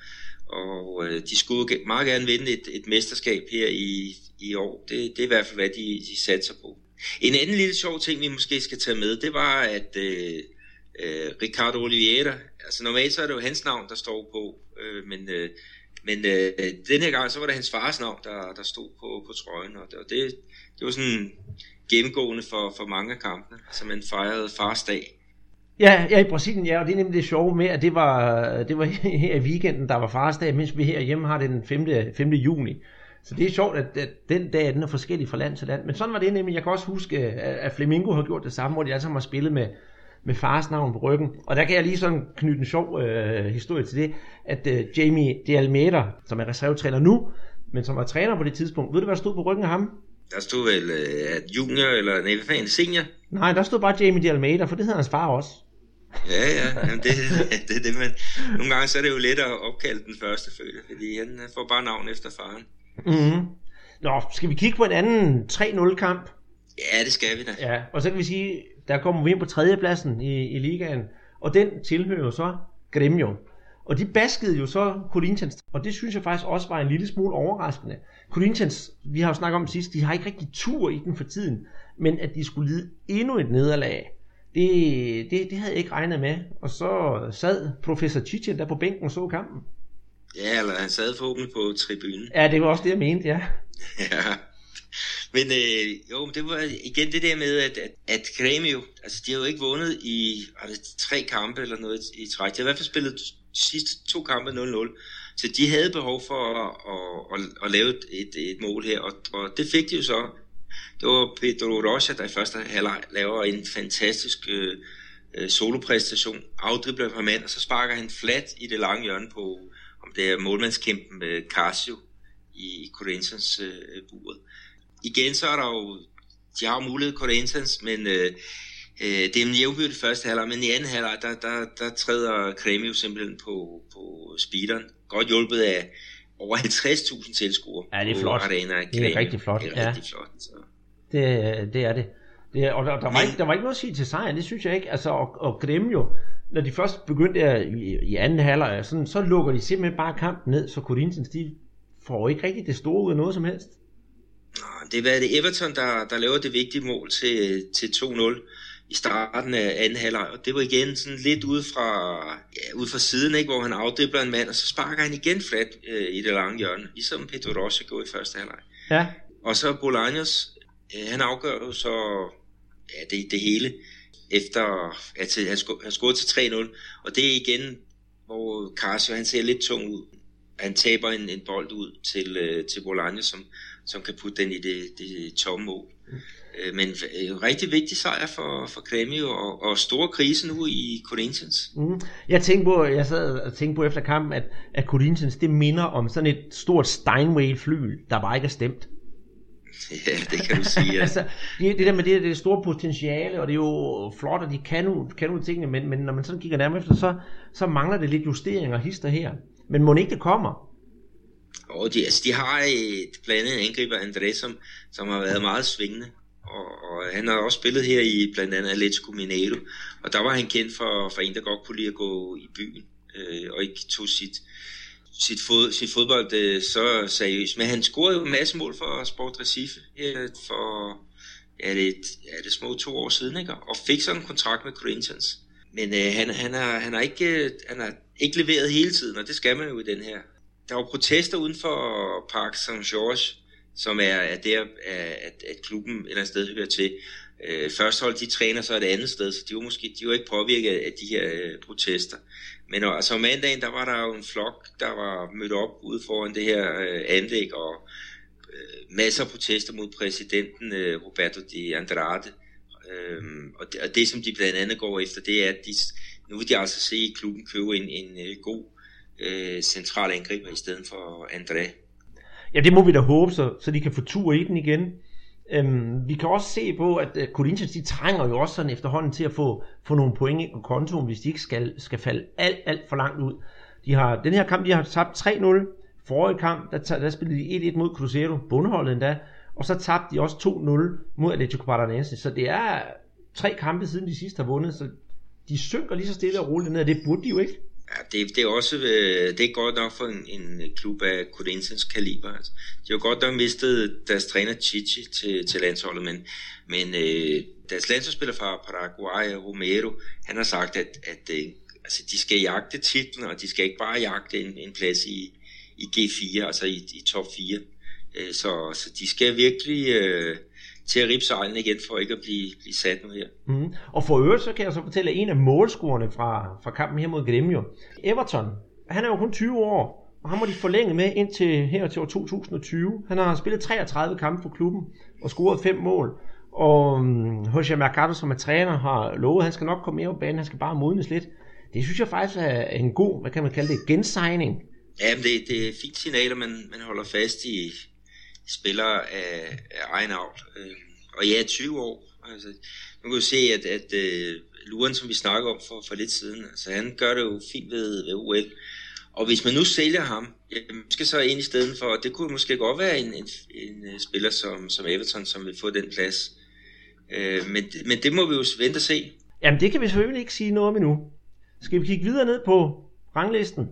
og øh, de skulle meget gerne vinde et, et mesterskab her i, i år. Det, det er i hvert fald, hvad de, de satser på. En anden lille sjov ting, vi måske skal tage med, det var, at øh, øh, Ricardo Oliveira, altså normalt så er det jo hans navn, der står på, øh, men, øh, men øh, den her gang, så var det hans fars navn, der, der stod på, på trøjen, og det, det, det var sådan gennemgående for, for mange af kampene, så man fejrede fars dag. Ja, ja, i Brasilien, ja, og det er nemlig det sjove med, at det var, det var her i weekenden, der var farsdag, mens vi her hjemme har det den 5. 5. juni. Så det er sjovt, at, at den dag den er forskellig fra land til land. Men sådan var det nemlig. Jeg kan også huske, at Flamingo har gjort det samme, hvor de alle sammen har spillet med, med fars navn på ryggen. Og der kan jeg lige sådan knytte en sjov øh, historie til det, at øh, Jamie De Almeida, som er reservetræner nu, men som var træner på det tidspunkt, ved du hvad der stod på ryggen af ham? Der stod vel øh, at junior, eller nej, hvad fanden, senior? Nej, der stod bare Jamie De Almeida, for det hedder hans far også. Ja, ja, jamen det, det, det, men nogle gange så er det jo let at opkalde den første fødte, fordi han får bare navn efter faren. Mm-hmm. Nå, skal vi kigge på en anden 3-0 kamp? Ja, det skal vi da. Ja, og så kan vi sige, der kommer vi ind på tredjepladsen i, i ligaen, og den tilhører så Gremio. Og de baskede jo så Corinthians, og det synes jeg faktisk også var en lille smule overraskende. Corinthians, vi har jo snakket om sidst, de har ikke rigtig tur i den for tiden, men at de skulle lide endnu et nederlag, det, det, det havde jeg ikke regnet med. Og så sad professor Chichen der på bænken og så kampen. Ja, eller han sad forhåbentlig på tribunen. Ja, det var også det, jeg mente, ja. ja. Men øh, jo, det var igen det der med, at, at, at Grêmio, altså de har jo ikke vundet i var det tre kampe eller noget i træk. De har i hvert fald spillet de sidste to kampe 0-0. Så de havde behov for at, at, at, at lave et, et mål her, og, og det fik de jo så. Det var Pedro Rocha, der i første halvleg laver en fantastisk øh, øh solopræstation, afdribler på mand, og så sparker han flat i det lange hjørne på, om det er målmandskæmpen med Casio i, Corinthians øh, buret. Igen så er der jo, de har jo mulighed Corinthians, men øh, øh, det er en jævnbyrdig første halvleg, men i anden halvleg, der, der, der træder Kremio simpelthen på, på speederen. Godt hjulpet af over 50.000 tilskuere. Ja, det er flot. Arena, det er rigtig flot. Det er rigtig flot. Så. Det, det er det. det er, og der, der, var ikke, der var ikke noget at sige til sejren, det synes jeg ikke. Altså, og, og jo, når de først begyndte der i, i anden halvleg, sådan, så lukker de simpelthen bare kampen ned, så Corinthians, de får ikke rigtig det store ud af noget som helst. Det var det Everton, der, der laver det vigtige mål til, til 2-0 i starten af anden halvleg, og det var igen sådan lidt ud fra, ja, ud fra siden, ikke, hvor han afdibler en mand, og så sparker han igen flat øh, i det lange hjørne, ligesom Pedro Rossi gjorde i første halvleg. Ja. Og så Bolaños, øh, han afgør jo så ja, det, det hele, efter at han, sko- han scorede til 3-0, og det er igen, hvor Casio, han ser lidt tung ud. Han taber en, en bold ud til, øh, til Bolaños, som, som kan putte den i det, det tomme mål. Øh, men øh, rigtig vigtig sejr for, for Grêmio og, og store krise nu i Corinthians. Mm. Jeg tænkte på, jeg sad og tænkte på efter kampen, at, at Corinthians det minder om sådan et stort Steinway-fly, der bare ikke er stemt. Ja, det kan du sige. Ja. altså, det, det der med det, det store potentiale, og det er jo flot, og de kan nu, kan nu tingene, men, men når man sådan kigger nærmere efter, så, så mangler det lidt justeringer hister her. Men må ikke det kommer? Og de, altså, de har et, blandt andet angriber André, som, som har været meget svingende. Og, og han har også spillet her i blandt andet Atletico Mineiro. Og der var han kendt for, for en, der godt kunne lide at gå i byen. Øh, og ikke tog sit, sit, fod, sit fodbold øh, så seriøst. Men han scorede jo en masse mål for Sport Recife her for ja, det, er det små to år siden. Ikke? Og fik sådan en kontrakt med Corinthians. Men øh, han, han, har, han, har ikke, øh, han har ikke leveret hele tiden, og det skal man jo i den her der var protester uden for Park St. Georges, som er, er der, at, at klubben et eller andet sted hører til. Øh, først hold de træner så et andet sted, så de var måske de var ikke påvirket af de her øh, protester. Men altså om mandagen, der var der jo en flok, der var mødt op ude foran det her øh, anlæg, og øh, masser af protester mod præsidenten øh, Roberto de Andrade. Øh, og, det, og det, som de blandt andet går efter, det er, at de, nu vil de altså se klubben købe en, en, en god øh, central angriber i stedet for André. Ja, det må vi da håbe, så, så de kan få tur i den igen. Øhm, vi kan også se på, at øh, Corinthians de trænger jo også sådan efterhånden til at få, få nogle point på kontoen, hvis de ikke skal, skal falde alt, alt for langt ud. De har, den her kamp, de har tabt 3-0. Forrige kamp, der, der spillede de 1-1 mod Cruzeiro, bundholdet endda. Og så tabte de også 2-0 mod Atletico Paranaense. Så det er tre kampe siden de sidste har vundet, så de synker lige så stille og roligt ned, og det burde de jo ikke. Ja, det, det er også øh, det er godt nok for en, en klub af Corinthians kaliber. Altså. De har godt nok mistet deres træner Chichi til, til landsholdet, men, men øh, deres landsholdsspiller fra Paraguay, Romero, han har sagt, at, at øh, altså, de skal jagte titlen, og de skal ikke bare jagte en, en plads i, i G4, altså i, i top 4. Øh, så, så de skal virkelig... Øh, til at ribe sejlen igen, for ikke at blive, blive sat nu her. Mm. Og for øvrigt, så kan jeg så fortælle, at en af målscorerne fra, fra kampen her mod Gremio, Everton, han er jo kun 20 år, og han må de forlænge med indtil her til år 2020. Han har spillet 33 kampe for klubben og scoret fem mål. Og Jose um, Mercado, som er træner, har lovet, at han skal nok komme mere på banen, han skal bare modnes lidt. Det synes jeg faktisk er en god, hvad kan man kalde det, gensigning. Ja, det, det er fint signal, at man, man holder fast i spillere af, af egen avl. Øh, og ja, 20 år. Altså, nu kan du se, at, at uh, Luren, som vi snakker om for, for lidt siden, altså, han gør det jo fint ved, ved OL. Og hvis man nu sælger ham, jamen, skal så ind i stedet for, det kunne måske godt være en, en, en øh, spiller som, som Everton, som vil få den plads. Øh, men, men det må vi jo vente og se. Jamen det kan vi selvfølgelig ikke sige noget om endnu. Skal vi kigge videre ned på ranglisten?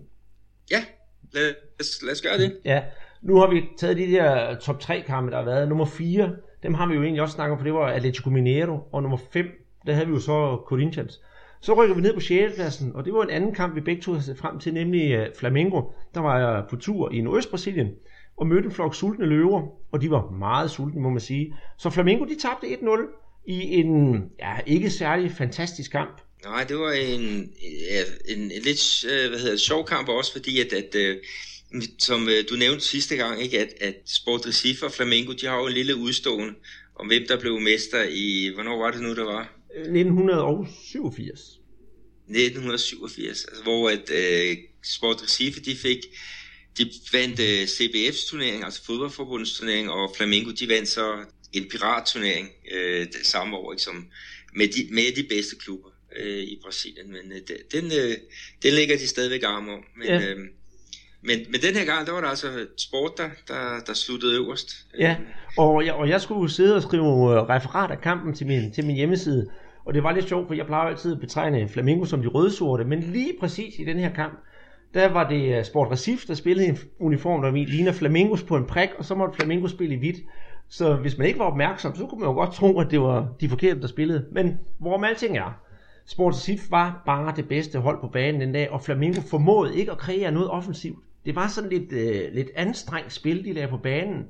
Ja, lad, os, lad os gøre det. Ja, nu har vi taget de der top 3 kampe, der har været. Nummer 4, dem har vi jo egentlig også snakket om, for det var Atletico Mineiro. Og nummer 5, der havde vi jo så Corinthians. Så rykker vi ned på 6. pladsen, og det var en anden kamp, vi begge to havde set frem til, nemlig øh, Flamengo. Der var jeg på tur i Nordøst-Brasilien og mødte en flok sultne løver, og de var meget sultne, må man sige. Så Flamengo, de tabte 1-0 i en ja, ikke særlig fantastisk kamp. Nej, det var en, en, en lidt øh, hvad hedder, sjov kamp også, fordi at, at øh, øh, som du nævnte sidste gang, ikke, at, at Sport Recife og Flamengo, de har jo en lille udstående om hvem der blev mester i, hvornår var det nu, der var? 1987. 1987, altså, hvor at uh, Sport Recife, de fik, de vandt uh, CBF's turnering, altså fodboldforbundets turnering, og Flamengo, de vandt så en piratturnering det samme år, ikke, som med de, med de bedste klubber uh, i Brasilien, men uh, den, uh, den ligger de stadigvæk arm om, men, ja. uh, men, men den her gang, der var der altså sport, der, der, der sluttede øverst. Ja, og jeg, og jeg skulle sidde og skrive øh, referat af kampen til min, til min hjemmeside, og det var lidt sjovt, for jeg plejer altid at betegne Flamingo som de rødsorte, men lige præcis i den her kamp, der var det øh, Sport Recif, der spillede en uniform, der ligner Flamingos på en prik, og så måtte Flamingo spille i hvidt. Så hvis man ikke var opmærksom, så kunne man jo godt tro, at det var de forkerte, der spillede. Men hvorom alting er, Sport Recif var bare det bedste hold på banen den dag, og Flamingo formåede ikke at kreere noget offensivt. Det var sådan lidt, øh, lidt anstrengt spil, de lavede på banen.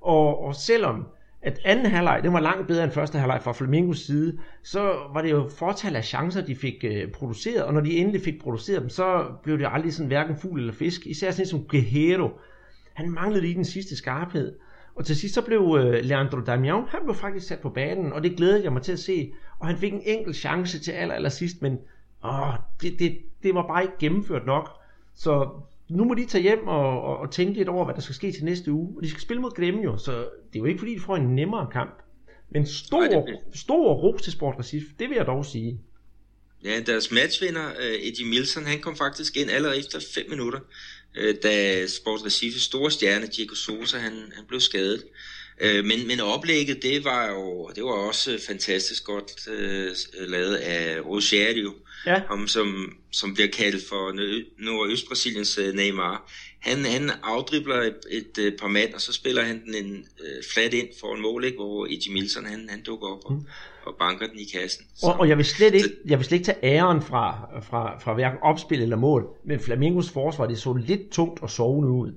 Og, og selvom at anden halvleg, den var langt bedre end første halvleg fra Flamingos side, så var det jo fortal af chancer, de fik øh, produceret, og når de endelig fik produceret dem, så blev det aldrig sådan hverken fugl eller fisk. Især sådan som Guerrero. Han manglede lige den sidste skarphed. Og til sidst så blev øh, Leandro Damião, han blev faktisk sat på banen, og det glædede jeg mig til at se. Og han fik en enkelt chance til aller, aller sidst, men åh, det, det, det var bare ikke gennemført nok. Så nu må de tage hjem og, og, og tænke lidt over, hvad der skal ske til næste uge. Og de skal spille mod Gremio, så det er jo ikke fordi, de får en nemmere kamp. Men stor, Nej, det... stor ros til Sport Recif, det vil jeg dog sige. Ja, deres matchvinder, uh, Eddie Milson, han kom faktisk ind allerede efter 5 minutter, uh, da Sport Recifes store stjerne, Diego Sosa, han, han blev skadet. Uh, men, men oplægget, det var jo det var også fantastisk godt uh, lavet af Rosario, ja. ham som, som bliver kaldt for Nordøst-Brasiliens uh, Neymar. Han, han afdribler et, et, et par mand, og så spiller han den en, uh, flat ind for en mål, ikke, hvor Eddie Milson han, han dukker op og, mm. og banker den i kassen. Så, og, og jeg, vil slet ikke, jeg vil slet ikke tage æren fra, fra, fra hverken opspil eller mål, men Flamingos forsvar, det så lidt tungt og sovende ud.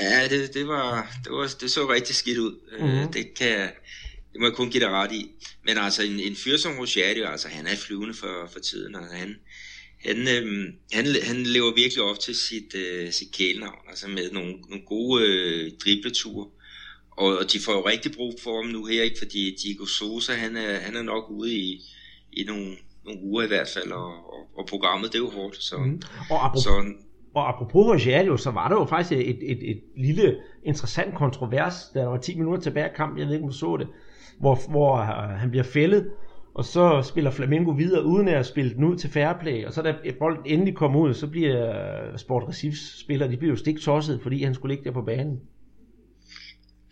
Ja, det, det, var, det, var, det så rigtig skidt ud. Mm-hmm. Det kan det må jeg kun give dig ret i. Men altså, en, en fyr som Rosario, altså, han er flyvende for, for tiden, og han, han, øhm, han, han lever virkelig op til sit, øh, sit kælenavn, altså med nogle, nogle gode øh, dribleture. Og, og de får jo rigtig brug for ham nu her, ikke? fordi Diego Sosa, han er, han er nok ude i, i nogle, nogle uger i hvert fald, og, og, og programmet, det er jo hårdt. Så, mm. og apropos, så, og apropos Rogerio, så var der jo faktisk et, et, et lille interessant kontrovers, da der var 10 minutter tilbage af kampen, jeg ved ikke, om du så det, hvor, hvor øh, han bliver fældet, og så spiller Flamengo videre, uden at spille den ud til fairplay, og så da bolden endelig kommer ud, så bliver øh, Sport Recifs spillere, de bliver jo stik tosset, fordi han skulle ligge der på banen.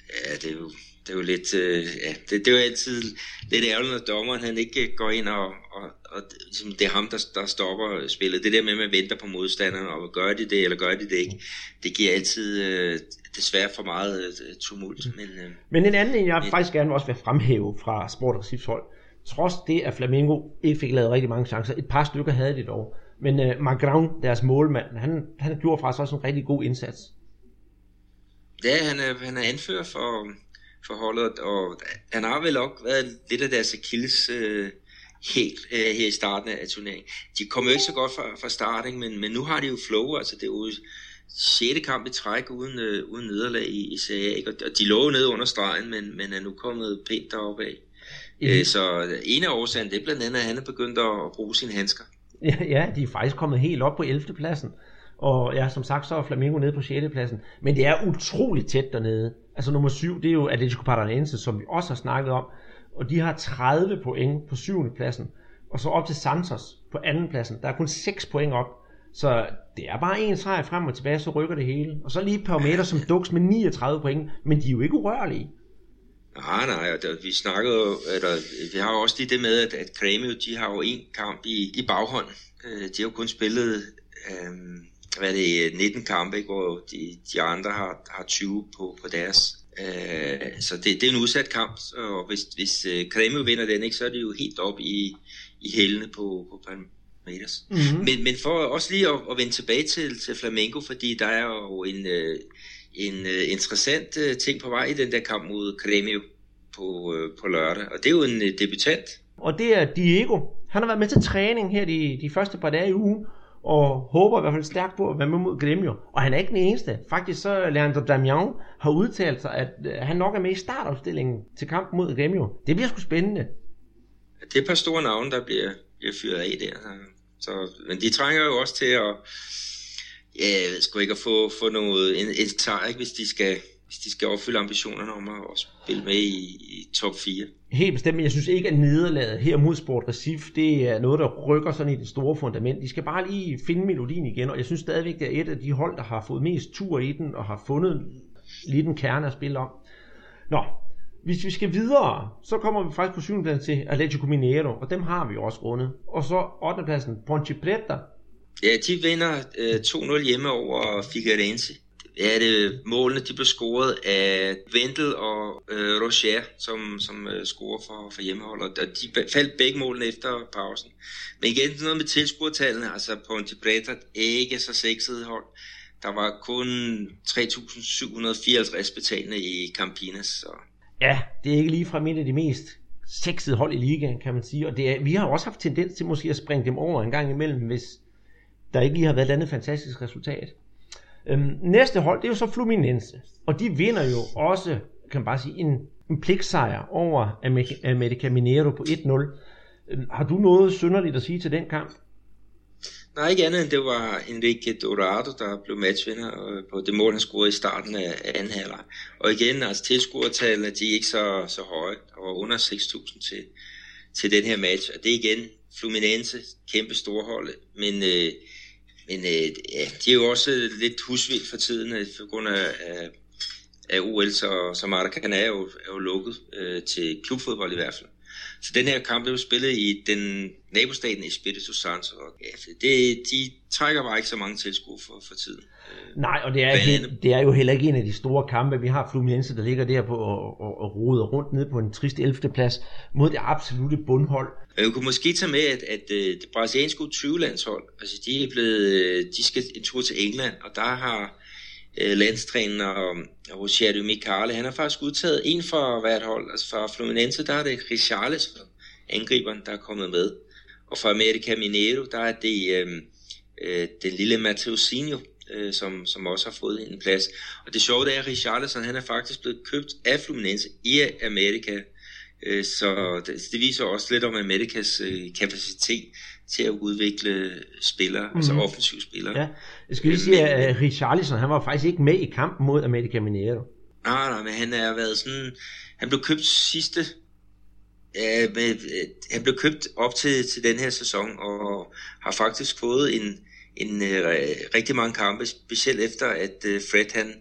Ja, det er jo, det er jo lidt, øh, ja, det, det er jo altid lidt ærgerligt, når dommeren han ikke går ind og, og, og ligesom, det er ham, der, der stopper spillet. Det der med, at man venter på modstanderen, og gør de det, eller gør de det ikke, det giver altid øh, desværre for meget øh, tumult. Men, øh, men en anden, jeg men, faktisk gerne også vil fremhæve fra Sport Recifs hold, trods det, at Flamingo ikke fik lavet rigtig mange chancer, et par stykker havde de dog, men øh, Magrão, deres målmand, han, han gjorde faktisk også en rigtig god indsats. Ja, han er, han er anfører for, for holdet, og han har vel også været lidt af deres Achilles øh, helt øh, her i starten af turneringen. De kom jo ikke så godt fra, fra starten, men, men nu har de jo flow, altså det er jo sjette kamp i træk uden, øh, uden nederlag i, i Serie A, og de lå nede under stregen, men, men er nu kommet pænt deroppe af. Mm. Øh, så en af årsagen, det er blandt andet, at han er begyndt at bruge sine handsker. Ja, ja, de er faktisk kommet helt op på 11. pladsen. Og ja, som sagt, så er Flamengo nede på 6. pladsen. Men det er utroligt tæt dernede. Altså nummer 7, det er jo Atletico Paranaense, som vi også har snakket om. Og de har 30 point på 7. pladsen. Og så op til Santos på 2. pladsen. Der er kun 6 point op. Så det er bare en sejr frem og tilbage, så rykker det hele. Og så lige et par meter som duks med 39 point, men de er jo ikke urørlige. Nej, nej, og der, vi snakkede eller vi har jo også lige det med, at, at Kremio, de har jo en kamp i, i baghånd. Øh, de har jo kun spillet, øh, hvad er det, 19 kampe, ikke, hvor de, de andre har, har 20 på, på deres. Øh, så det, det er en udsat kamp, og hvis, hvis Kremio øh, vinder den, ikke, så er det jo helt op i, i hælene på, på Palmeiras. Mm-hmm. Men, men for også lige at, at vende tilbage til, til Flamengo, fordi der er jo en, øh, en uh, interessant ting på vej i den der kamp mod Grêmio på, på lørdag, og det er jo en debutant. Og det er Diego. Han har været med til træning her de, de første par dage i ugen, og håber i hvert fald stærkt på at være med mod Gremio. Og han er ikke den eneste. Faktisk så Leandro Damian har udtalt sig, at øh, han nok er med i startopstillingen til kampen mod Gremio. Det bliver sgu spændende. Det er et par store navne, der bliver, bliver fyret af der. Så, men de trænger jo også til at ja, jeg ved sgu ikke at få, få noget, en, en sejr, ikke, hvis de skal hvis de skal opfylde ambitionerne om at spille med i, i top 4. Helt bestemt, men jeg synes ikke, at nederlaget her mod Sport Recif, det er noget, der rykker sådan i det store fundament. De skal bare lige finde melodien igen, og jeg synes stadigvæk, det er et af de hold, der har fået mest tur i den, og har fundet lidt en kerne at spille om. Nå, hvis vi skal videre, så kommer vi faktisk på 7. pladsen til Atletico Mineiro, og dem har vi også rundet. Og så 8. pladsen, Ponte Preta, Ja, de vinder øh, 2-0 hjemme over Figueirense. Ja, det, målene de blev scoret af Vendel og øh, Rocher, som, som øh, scorer for, for hjemmeholdet. Og de faldt begge målene efter pausen. Men igen, noget med tilskuertallene, altså Ponte Preta, ikke så sexet hold. Der var kun 3.754 betalende i Campinas. Så. Ja, det er ikke lige fra et af de mest sexede hold i ligaen, kan man sige. Og det er, vi har også haft tendens til måske at springe dem over en gang imellem, hvis, der ikke lige har været et andet fantastisk resultat. Øhm, næste hold, det er jo så Fluminense. Og de vinder jo også, kan man bare sige, en, en pligtsejr over America Mineiro på 1-0. Øhm, har du noget synderligt at sige til den kamp? Nej, ikke andet end det var Enrique Dorado, der blev matchvinder øh, på det mål, han scorede i starten af anden halvleg. Og igen, altså tilskuertallene, de er ikke så, så høje. Der var under 6.000 til, til den her match. Og det er igen Fluminense, kæmpe storhold, men øh, men øh, ja, de er jo også lidt husvildt for tiden, øh, på grund af, af, af OL, så, så Maracanã er jo, er jo lukket øh, til klubfodbold i hvert fald. Så den her kamp blev spillet i den nabostaten Espírito Santo, og ja, det, de trækker bare ikke så mange tilskuere for, for tiden. Nej, og det er, he, det er jo heller ikke en af de store kampe. Vi har Fluminense, der ligger der på og, og, og roder rundt ned på en trist 11. plads mod det absolute bundhold. Jeg kunne måske tage med, at, at øh, det brasilianske 20-landshold, altså de er blevet, øh, de skal en tur til England, og der har øh, landstræner Rogerio Micale, han har faktisk udtaget en for hvert hold. Altså fra Fluminense, der er det Richarlison, angriberen, der er kommet med. Og fra America Mineiro, der er det øh, øh, den lille Mateusinho, øh, som, som også har fået en plads. Og det sjove er, at Richarlison han er faktisk blevet købt af Fluminense i Amerika. Øh, så det, det viser også lidt om Amerikas øh, kapacitet til at udvikle spillere, mm. altså mhm. offensive spillere. Ja. Jeg skal lige sige, at Richarlison han var faktisk ikke med i kampen mod America Mineiro. Nej, nej, men han har været sådan, han blev købt sidste Ja, med, øh, han blev købt op til, til den her sæson og har faktisk fået en, en uh, rigtig mange kampe, specielt efter at uh, Fred han,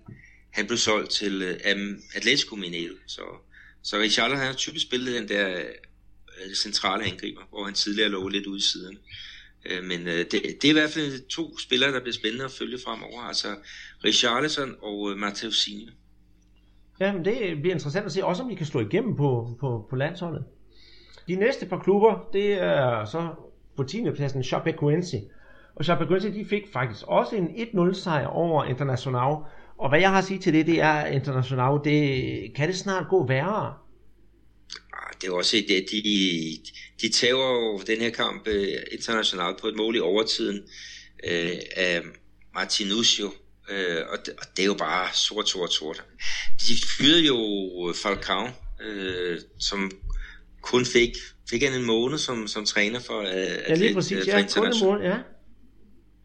han blev solgt til uh, Atletico Mineiro. Så, så Richardo han har typisk spillet den der uh, centrale angriber, hvor han tidligere lå lidt ude i siden. Øh, men øh, det, det er i hvert fald to spillere, der bliver spændende at følge fremover, altså Richarlison og øh, Matteo Signe. Ja, men det bliver interessant at se, også om de kan slå igennem på, på, på landsholdet. De næste par klubber, det er så på 10. pladsen Chapecoense. Og Chapecoense, de fik faktisk også en 1-0 sejr over International. Og hvad jeg har at sige til det, det er, at International, det, kan det snart gå værre? Det er også det, de, de tager jo den her kamp uh, internationalt på et mål i overtiden uh, af Martinusio, øh, og, det, og det er jo bare sort, sort, sort. De fyrede jo Falcao, øh, som kun fik, fik han en måned som, som træner for øh, Ja, lige præcis. Ja, kun en måned, ja.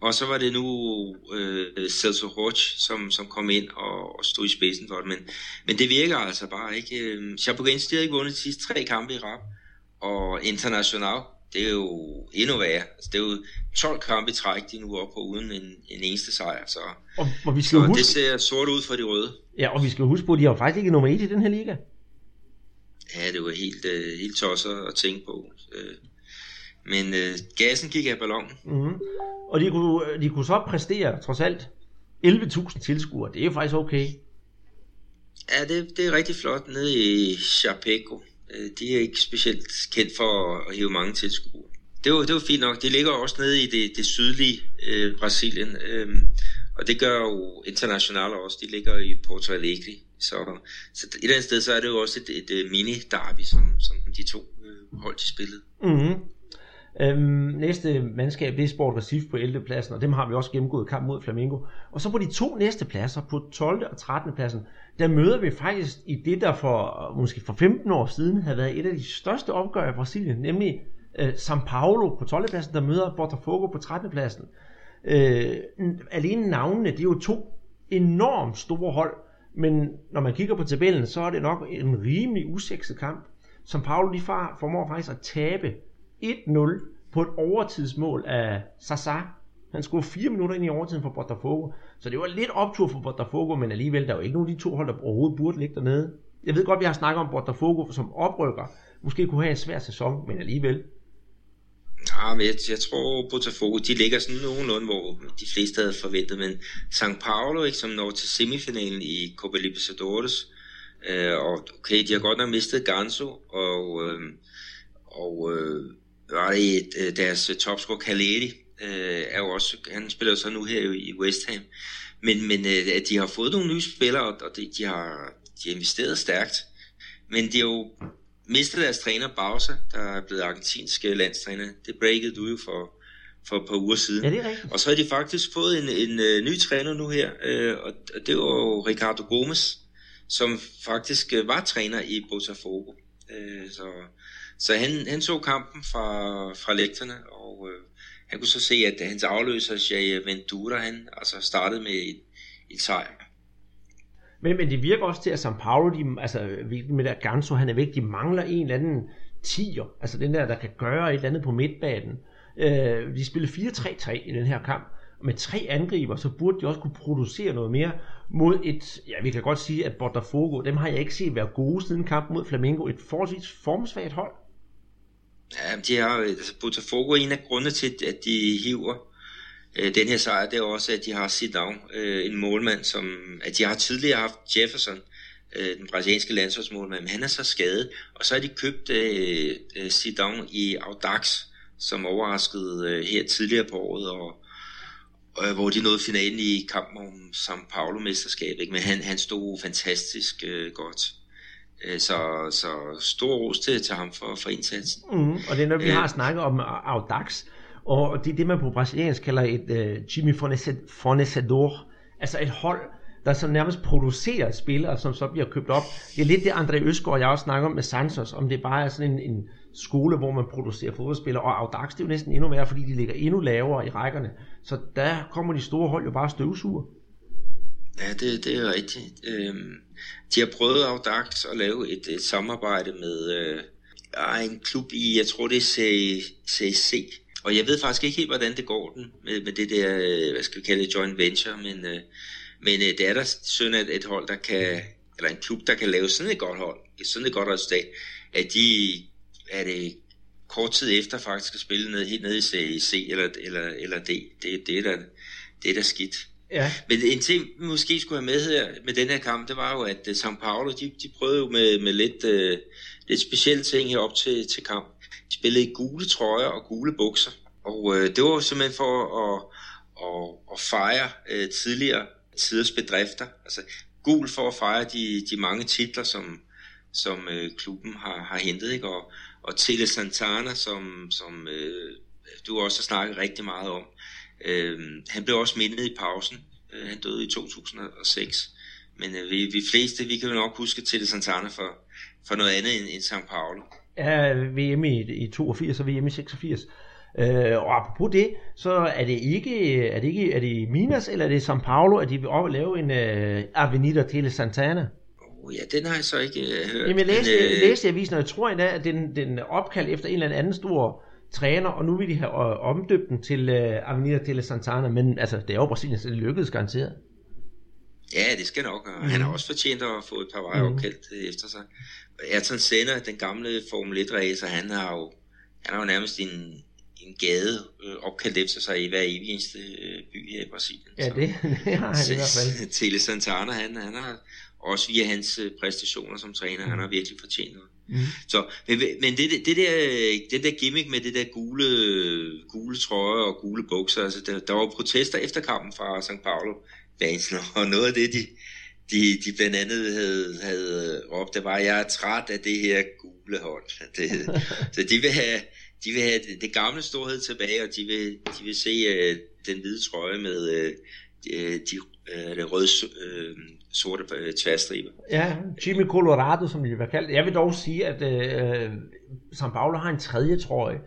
Og så var det nu øh, Celso Roch, som, som kom ind og, og stod i spidsen for det. Men, men det virker altså bare ikke. Øh, Chapecoense har ikke vundet de sidste tre kampe i rap. Og International, det er jo endnu værre. Altså, det er jo 12 kampe i træk, de nu er oppe på uden en, en eneste sejr. Så, Og, og vi skal så huske, det ser sort ud for de røde. ja, og vi skal huske på, at de har faktisk ikke nummer 1 i den her liga. Ja, det var helt, øh, helt tosset at tænke på. Øh, men øh, gassen gik af ballonen. Mm-hmm. Og de kunne, de kunne så præstere, trods alt, 11.000 tilskuere. Det er jo faktisk okay. Ja, det, det er rigtig flot nede i Chapeco. Øh, De er ikke specielt kendt for at hive mange tilskuere. Det var, det var fint nok. De ligger også nede i det, det sydlige øh, Brasilien. Øh, og det gør jo internationale også. De ligger i Porto Alegre. Så, så et eller andet sted, så er det jo også et, et, et mini-derby, som, som de to øh, hold de spillede. Mm-hmm. Øhm, næste mandskab, det er Sport Recife på 11. pladsen, og dem har vi også gennemgået kamp mod Flamengo. Og så på de to næste pladser, på 12. og 13. pladsen, der møder vi faktisk i det, der for måske for 15 år siden havde været et af de største opgør i Brasilien, nemlig øh, São Paulo på 12. pladsen, der møder Botafogo på 13. pladsen. Øh, alene navnene, det er jo to enormt store hold, men når man kigger på tabellen, så er det nok en rimelig usekset kamp. São Paulo de far, formår faktisk at tabe 1-0 på et overtidsmål af Sasa. Han skulle fire minutter ind i overtiden for Botafogo. Så det var lidt optur for Botafogo, men alligevel, der er jo ikke nogen af de to hold, der overhovedet burde ligge dernede. Jeg ved godt, vi har snakket om Botafogo som oprykker. Måske kunne have en svær sæson, men alligevel. Ja, men jeg, jeg tror, Botafogo, de ligger sådan nogenlunde, hvor de fleste havde forventet, men São Paulo, ikke, som når til semifinalen i Copa Libertadores, øh, og okay, de har godt nok mistet Ganso, og, øh, og øh, var det et, øh, deres topscorer Caleri, øh, er jo også, han spiller jo så nu her i West Ham, men, men øh, at de har fået nogle nye spillere, og de, de, har, de har investeret stærkt, men de har jo mistet deres træner Bausa, der er blevet argentinsk landstræner. Det breakede du jo for, for et par uger siden. Ja, det er rigtigt. Og så har de faktisk fået en, en, en ny træner nu her, øh, og det var jo Ricardo Gomes, som faktisk øh, var træner i Botafogo. Øh, så så han, han så kampen fra, fra lægterne, og øh, han kunne så se, at hans afløser, Jay Ventura, han altså startede med et, et sejr. Men, men det virker også til, at São Paulo, de, altså med der Ganso, han er væk, de mangler en eller anden tiger, altså den der, der kan gøre et eller andet på midtbanen. Øh, de spillede 4-3-3 i den her kamp, og med tre angriber, så burde de også kunne producere noget mere mod et, ja vi kan godt sige, at Botafogo, dem har jeg ikke set være gode siden kampen mod Flamengo, et forholdsvis formsvagt hold. Ja, de har, altså Botafogo er en af grundene til, at de hiver øh, den her sejr, det er også, at de har Zidane, øh, en målmand, som, at de har tidligere haft Jefferson, øh, den brasilianske landsholdsmålmand, men han er så skadet, og så har de købt øh, øh, i Audax, som overraskede øh, her tidligere på året, og, og hvor de nåede finalen i kampen om São Paulo-mesterskab, ikke? men han, han stod fantastisk øh, godt. Øh, Så, så stor ros til, til ham for, for indsatsen. Mm, og det er noget, vi Øh. har snakket om Audax, og det er det, man på brasiliansk kalder et uh, Jimmy Fornece- Fornecedor, altså et hold, der så nærmest producerer spillere, som så bliver købt op. Det er lidt det, André Øsgaard og jeg også snakker om med Santos, om det bare er sådan en, en skole, hvor man producerer fodboldspillere, og Audax, det er jo næsten endnu værre, fordi de ligger endnu lavere i rækkerne. Så der kommer de store hold jo bare støvsuger. Ja, det, det er rigtigt. Øhm, de har prøvet Audax at lave et, et samarbejde med øh, en klub i, jeg tror det er CSC. CC. Og jeg ved faktisk ikke helt, hvordan det går den med, med det der, øh, hvad skal vi kalde det, joint venture, men, øh, men øh, det er der synd, at et hold, der kan, eller en klub, der kan lave sådan et godt hold, sådan et godt resultat, at de er det kort tid efter faktisk at spille ned, helt ned i C eller, eller, eller D. Det, det, er da, det er da skidt. Ja, Men en ting, vi måske skulle have med her, med den her kamp, det var jo, at uh, São Paulo, de, de prøvede jo med, med lidt, uh, lidt specielle ting herop til, til kamp. De spillede i gule trøjer og gule bukser. Og uh, det var jo simpelthen for at, at, at fejre uh, tidligere tiders bedrifter. Altså gul for at fejre de, de mange titler, som, som uh, klubben har, har hentet. Ikke? Og, og Tele Santana, som, som uh, du også har snakket rigtig meget om. Øh, han blev også mindet i pausen, Øh, han døde i 2006. Men øh, vi, vi fleste, vi kan jo nok huske til det Santana for, for noget andet end, end São Paulo. Ja, VM i, i 82 og VM i 86. Øh, og apropos det, så er det ikke, er det ikke, er det Minas eller er det São Paulo, at de vil op og lave en uh, Avenida Tele Santana? Oh, ja, den har jeg så ikke uh, hørt. Jamen, jeg læste, men, øh, læste i avisen, og jeg tror endda, at den, den opkaldt efter en eller anden stor træner, og nu vil de have uh, omdøbt den til uh, Avenida Tele Santana, men altså, det er jo Brasilien, så det lykkedes garanteret. Ja, det skal nok, og mm. han har også fortjent at få et par veje mm. efter sig. Ayrton Senna, den gamle Formel 1-racer, han har jo, han har jo nærmest en, en gade øh, opkaldt efter sig i hver evig eneste øh, by her i Brasilien. Ja, det, det har han i hvert fald. Tele Santana, han, han har også via hans øh, præstationer som træner, mm. han har virkelig fortjent noget. Mm. Så, men, men det, det, der, det der gimmick med det der gule, gule trøje og gule bukser, altså der, der var protester efter kampen fra São Paulo fansen, og noget af det, de, de, de blandt andet havde, havde råbt, det var, jeg er træt af det her gule hånd. Det, så de vil have, de vil have det, det gamle storhed tilbage, og de vil, de vil se uh, den hvide trøje med uh, de, øh, de det røde uh, sorte uh, tværstriber. Ja, Jimmy Colorado, som det være kaldt. Jeg vil dog sige, at uh, São Paulo har en tredje trøje,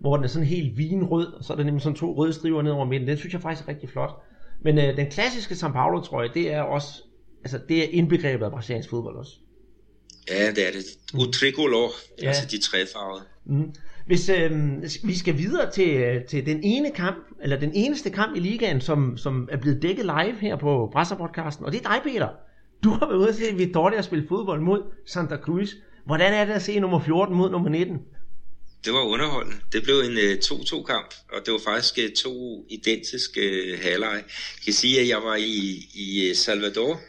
hvor den er sådan helt vinrød, og så er der nemlig sådan to røde striber ned over midten. Den synes jeg faktisk er rigtig flot. Men øh, den klassiske São Paulo trøje, det er også, altså det er indbegrebet af brasiliansk fodbold også. Ja, det er det. Utricolor, ja. altså de tre farver. Mm. Hvis øh, vi skal videre til, øh, til den ene kamp, eller den eneste kamp i ligaen, som, som er blevet dækket live her på Brasserpodcasten, og det er dig, Peter. Du har været ude at se Vittoria spille fodbold mod Santa Cruz. Hvordan er det at se nummer 14 mod nummer 19? det var underholdende. Det blev en øh, 2-2 kamp, og det var faktisk uh, to identiske uh, halvleje. Jeg kan sige, at jeg var i, i Salvador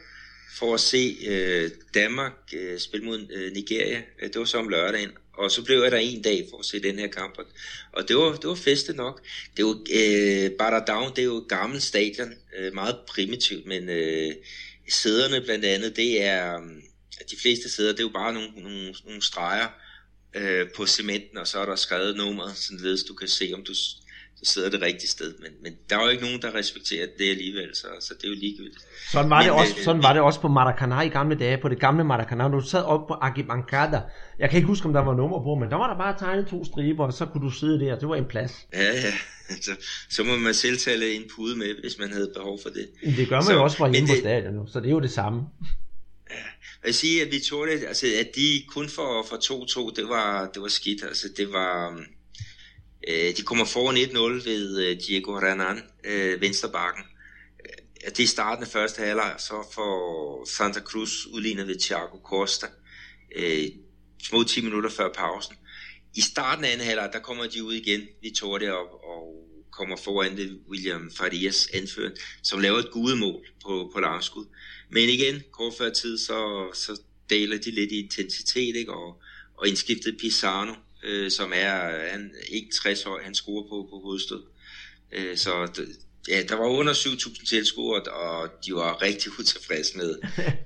for at se uh, Danmark uh, spille mod uh, Nigeria. Det var så om lørdagen, og så blev jeg der en dag for at se den her kamp. Og det var, det var feste nok. Det er jo, øh, uh, Down, det er jo et gammelt stadion, øh, meget primitivt, men øh, sæderne blandt andet, det er, mm, de fleste sæder, det er jo bare nogle, nogle, nogle streger, øh, på cementen, og så er der skrevet nummeret, således du kan se, om du, du sidder det rigtige sted. Men, men der er jo ikke nogen, der respekterer det alligevel, så, så det er jo ligegyldigt. Sådan var, men, det også, øh, sådan var det også på Maracanã i gamle dage, på det gamle Maracanã. Du sad op på Arquibancada. Jeg kan ikke huske, om der var nummer på, men der var der bare tegnet to striber, og så kunne du sidde der. Det var en plads. Ja, ja. Så, så må man selv tage en pude med, hvis man havde behov for det. Det gør man så, jo også fra hjemme på stadion nu, så det er jo det samme. Jeg siger, at vi tog det, altså at de kun for, for 2-2, det var, det var skidt. Altså det var, øh, de kommer foran 1-0 ved øh, Diego Renan, øh, vensterbakken. Øh, det er starten af første halvleg, så får Santa Cruz udlignet ved Thiago Costa. Øh, små 10 minutter før pausen. I starten af anden halvleg, der kommer de ud igen, vi tog det op og kommer foran det William Farias anfører, som laver et gudemål på, på langskud. Men igen, kort før tid, så, så daler de lidt i intensitet, ikke? Og, og indskiftet Pizarro, øh, som er han, ikke 60 år, han scorer på, på hovedstød. Øh, så ja, der var under 7.000 tilskuere, og de var rigtig utilfredse med,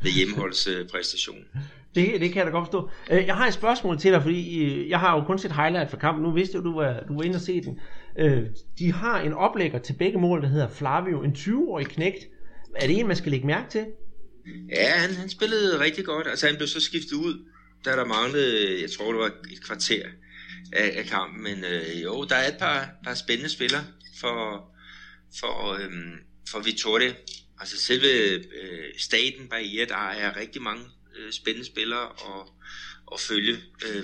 med hjemmeholdspræstationen. Det, det kan jeg da godt forstå. Øh, jeg har et spørgsmål til dig, fordi øh, jeg har jo kun set highlight fra kampen. Nu vidste jeg, du var, du var inde og se den. Øh, de har en oplægger til begge mål, der hedder Flavio, en 20-årig knægt. Er det en, man skal lægge mærke til? Ja, han, han spillede rigtig godt. Altså han blev så skiftet ud, da der manglede, jeg tror det var et kvarter af, af kampen. Men øh, jo, der er et par, par spændende spillere for, for, øh, for Vittoria. Altså selve øh, staten Bahia, der er rigtig mange øh, spændende spillere at, at følge. Øh,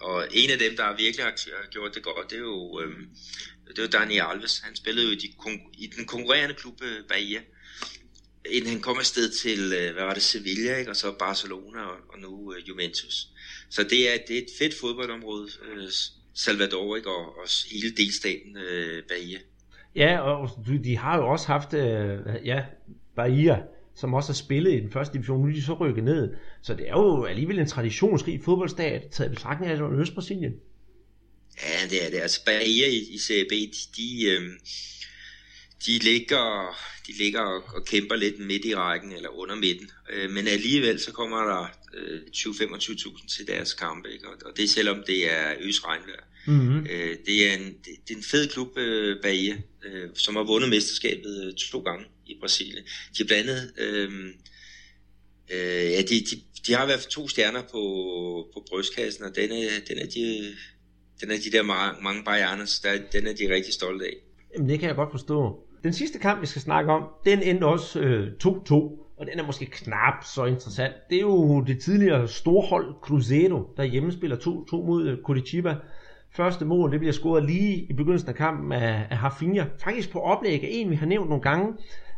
og en af dem, der virkelig har gjort det godt, det er jo, øh, det er jo Dani Alves. Han spillede jo i, de, i den konkurrerende klub øh, Bahia inden han kom afsted til, øh, hvad var det, Sevilla, ikke? og så Barcelona og, og nu uh, Juventus. Så det er, det er et fedt fodboldområde, uh, Salvador, ikke? Og, og hele delstaten uh, Bahia. Ja, og de har jo også haft, uh, ja, Bahia, som også har spillet i den første division, nu er de så rykket ned. Så det er jo alligevel en traditionsrig fodboldstat, taget betragtning af Østbrasilien. Ja, det er det. Altså Bahia i, i CAB, de, de, øh, de ligger, de ligger og, og kæmper lidt midt i rækken eller under midten. Øh, men alligevel så kommer der øh, 20-25.000 til deres kampe, ikke? Og, og det selvom det er øs regnvejr. Mm-hmm. Øh, det, er en, det, det er en fed klub, øh, Bahia, øh, som har vundet mesterskabet øh, to gange i Brasilien. De er blandet... Øh, øh, ja, de, de, de har i hvert fald to stjerner på, på brystkassen, og den er, den er de, den er de der mange, mange bajerne, der, den er de rigtig stolte af. Jamen, det kan jeg godt forstå. Den sidste kamp, vi skal snakke om, den endte også øh, 2-2, og den er måske knap så interessant. Det er jo det tidligere storhold Cruzeiro, der hjemmespiller 2-2 mod øh, Curitiba. Første mål, det bliver scoret lige i begyndelsen af kampen af, af Rafinha. Faktisk på oplæg af en, vi har nævnt nogle gange.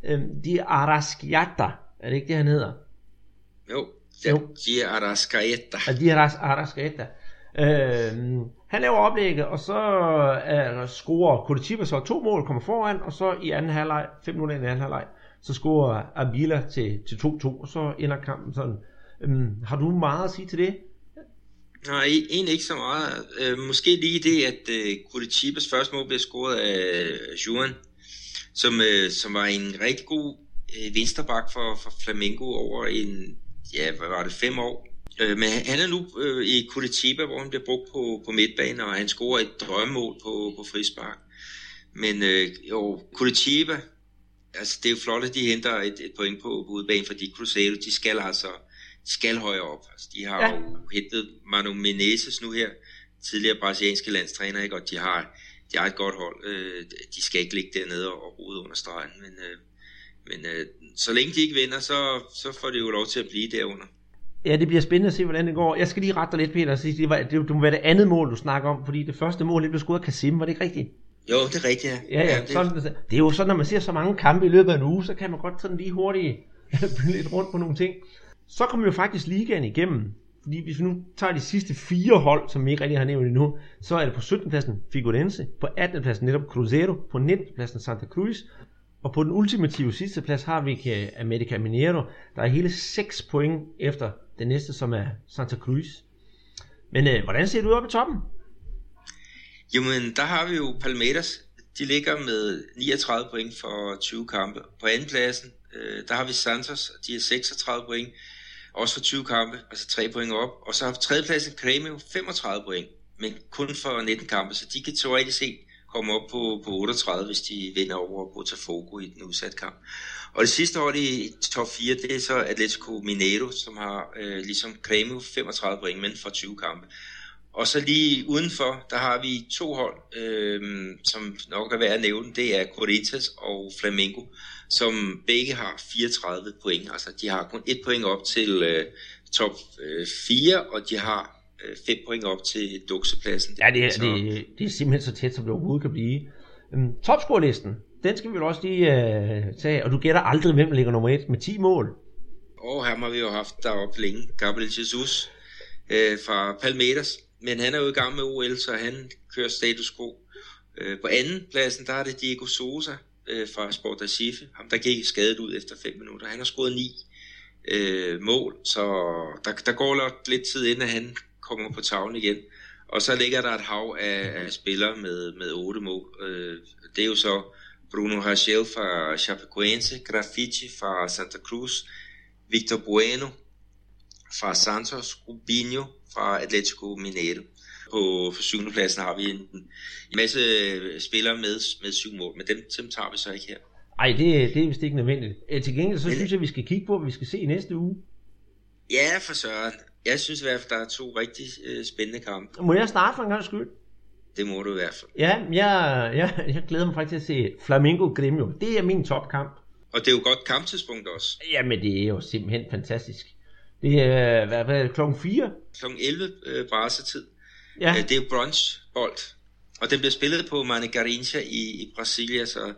Øh, de Arasquiata, er det ikke det, han hedder? Jo, jo. de Arascaeta. De Arascaeta. Øh, han laver oplægget, og så uh, scorer Curitiba så to mål, kommer foran, og så i anden halvleg, fem minutter i anden halvleg, så scorer Abila til, til 2-2, og så ender kampen sådan. Um, har du meget at sige til det? Nej, e- egentlig ikke så meget. Uh, måske lige det, at øh, uh, Curitiba's første mål blev scoret af Juan, som, uh, som var en rigtig god uh, vensterbak for, for Flamengo over en, ja, hvad var det, fem år. Øh, men han er nu øh, i Curitiba, hvor han bliver brugt på, på midtbanen, og han scorer et drømmemål på, på frispark. Men øh, jo, Curitiba, altså det er jo flot, at de henter et, et point på, på udbanen, fordi Cruzeiro, de skal altså de skal højere op. Altså, de har ja. jo hentet Manu Menezes nu her, tidligere brasilianske landstræner, ikke? og de har, de har et godt hold. Øh, de skal ikke ligge dernede og rode under stregen, men, øh, men øh, så længe de ikke vinder, så, så får de jo lov til at blive derunder. Ja, det bliver spændende at se, hvordan det går. Jeg skal lige rette dig lidt, Peter, og sige, det, var, det, det må være det andet mål, du snakker om, fordi det første mål, det blev scoret af Kasim, var det ikke rigtigt? Jo, det er rigtigt, ja. Ja, ja, ja det... Sådan, det er jo sådan, når man ser så mange kampe i løbet af en uge, så kan man godt sådan lige hurtigt lidt rundt på nogle ting. Så kommer jo faktisk ligaen igennem, fordi hvis vi nu tager de sidste fire hold, som vi ikke rigtig har nævnt endnu, så er det på 17. pladsen Figurense, på 18. pladsen netop Cruzeiro, på 19. pladsen Santa Cruz, og på den ultimative sidste plads har vi America Mineiro, der er hele 6 point efter den næste, som er Santa Cruz. Men øh, hvordan ser det ud oppe i toppen? Jamen, der har vi jo Palmeiras. De ligger med 39 point for 20 kampe. På andenpladsen, øh, der har vi Santos, de har 36 point, også for 20 kampe, altså 3 point op. Og så har vi tredjepladsen Cremio, 35 point, men kun for 19 kampe, så de kan teoretisk set komme op på, på 38, hvis de vinder over Botafogo i den udsatte kamp. Og det sidste hold i top 4, det er så Atletico Mineiro, som har øh, ligesom Cremo 35 point, men for 20 kampe. Og så lige udenfor, der har vi to hold, øh, som nok er værd at nævne. Det er Corinthians og Flamengo, som begge har 34 point. Altså de har kun et point op til øh, top øh, 4, og de har 5 øh, point op til duksepladsen. Ja, det er, så... det, det er simpelthen så tæt, som det overhovedet kan blive. Um, topscore-listen, den skal vi jo også lige uh, tage, og du gætter aldrig, hvem ligger nummer 1 med 10 mål. Og oh, ham har vi jo haft deroppe længe, Gabriel Jesus øh, fra Palmeiras, men han er jo i gang med OL, så han kører status quo. Øh, på anden pladsen, der er det Diego Sosa øh, fra Sport Recife, ham der gik skadet ud efter 5 minutter. Han har scoret 9 øh, mål, så der, der går lidt tid inden han kommer på tavlen igen. Og så ligger der et hav af, af spillere med, med otte mål. Øh, det er jo så Bruno Rachel fra Chapecoense, Graffiti fra Santa Cruz, Victor Bueno fra Santos, Rubinho fra Atletico Mineiro. På for syvende pladsen har vi en, en masse spillere med, med syv mål, men dem, dem tager vi så ikke her. Nej, det, det er vist ikke nødvendigt. Til gengæld så synes jeg, vi skal kigge på, hvad vi skal se i næste uge. Ja, for søren jeg synes i hvert fald, der er to rigtig øh, spændende kampe. Må jeg starte for en gang skyld? Det må du i hvert fald. Ja, jeg, jeg, jeg glæder mig faktisk til at se Flamingo Gremio. Det er min topkamp. Og det er jo godt kamptidspunkt også. Jamen, det er jo simpelthen fantastisk. Det er, hvad, hvad er det, klokken 4? Klokken 11 øh, brasetid. Ja. Øh, det er jo brunchbold. Og den bliver spillet på Mane Garincha i, i Brasilia, så,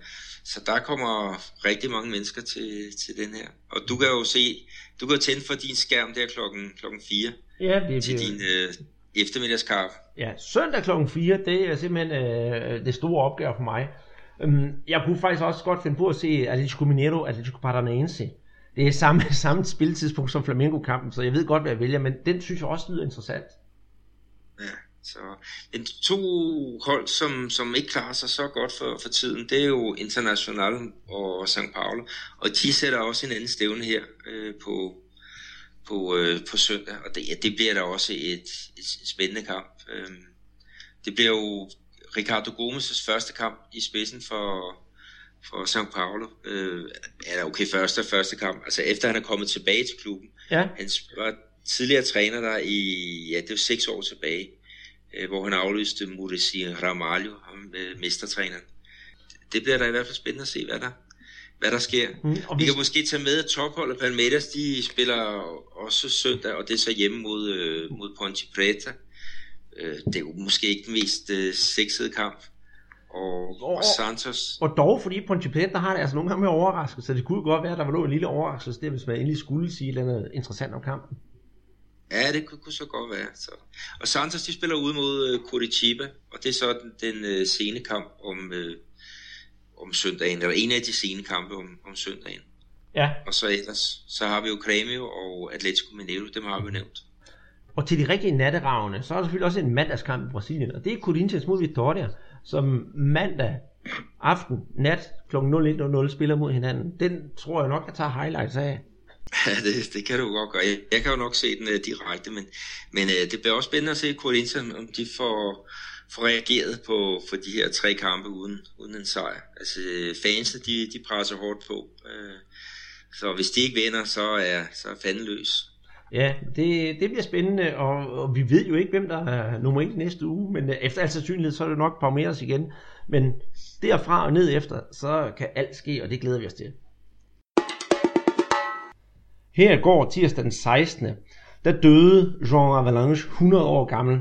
så der kommer rigtig mange mennesker til, til den her. Og du kan jo se du kan tænde for din skærm der klokken, klokken 4 ja, det til din øh, eftermiddagskaffe. Ja, søndag klokken 4, det er simpelthen øh, det store opgave for mig. Um, jeg kunne faktisk også godt finde på at se Atletico Mineiro, Atletico Paranaense. Det er samme, samme spiltidspunkt som Flamengo-kampen, så jeg ved godt, hvad jeg vælger, men den synes jeg også lyder interessant. Ja, så en to hold, som, som ikke klarer sig så godt for, for tiden, det er jo International og St. Paulo, og de sætter også en anden stævne her øh, på, på, øh, på søndag, og det, ja, det bliver da også et, et spændende kamp. Øh, det bliver jo Ricardo Gomes' første kamp i spidsen for, for São Paulo. Øh, ja, okay, første første kamp. Altså efter han er kommet tilbage til klubben. Ja. Han var tidligere træner der i, ja, det var seks år tilbage, øh, hvor han afløste Murici Ramalho, ham, øh, mestertræneren. Det bliver da i hvert fald spændende at se, hvad der, hvad der sker. Mm, og vi kan måske tage med, at topholdet Palmeiras, de spiller også søndag, og det er så hjemme mod, øh, mod Ponte Preta. Øh, det er jo måske ikke den mest øh, sexede kamp. Og, og, og Santos... Og dog, fordi Ponte Preta har det altså nogle gange med overraskelse, så det kunne godt være, at der var en lille overraskelse, det hvis man endelig skulle sige noget interessant om kampen. Ja, det kunne, kunne så godt være. Så. Og Santos, de spiller ud mod uh, Curitiba, og det er så den, den uh, sene kamp om, uh, om søndagen, eller en af de sene kampe om, om søndagen. Ja. Og så ellers, så har vi jo Grêmio og Atletico Mineiro, dem har vi nævnt. Og til de rigtige natteravne, så er der selvfølgelig også en mandagskamp i Brasilien, og det er Corinthians mod Vitória, som mandag aften, nat kl. 01.00 spiller mod hinanden. Den tror jeg nok, jeg tager highlights af. Ja, det, det kan du godt gøre. Jeg, jeg kan jo nok se den uh, direkte, men, men uh, det bliver også spændende at se Corinthians, om de får, få reageret på for de her tre kampe uden, uden en sejr. Altså fansene, de, de presser hårdt på. Øh, så hvis de ikke vinder, så er, så er fanden løs. Ja, det, det bliver spændende, og, og vi ved jo ikke, hvem der er nummer 1 næste uge, men efter al sandsynlighed, så er det nok Palmeiras igen. Men derfra og ned efter, så kan alt ske, og det glæder vi os til. Her går tirsdag den 16. Der døde Jean Avalanche 100 år gammel.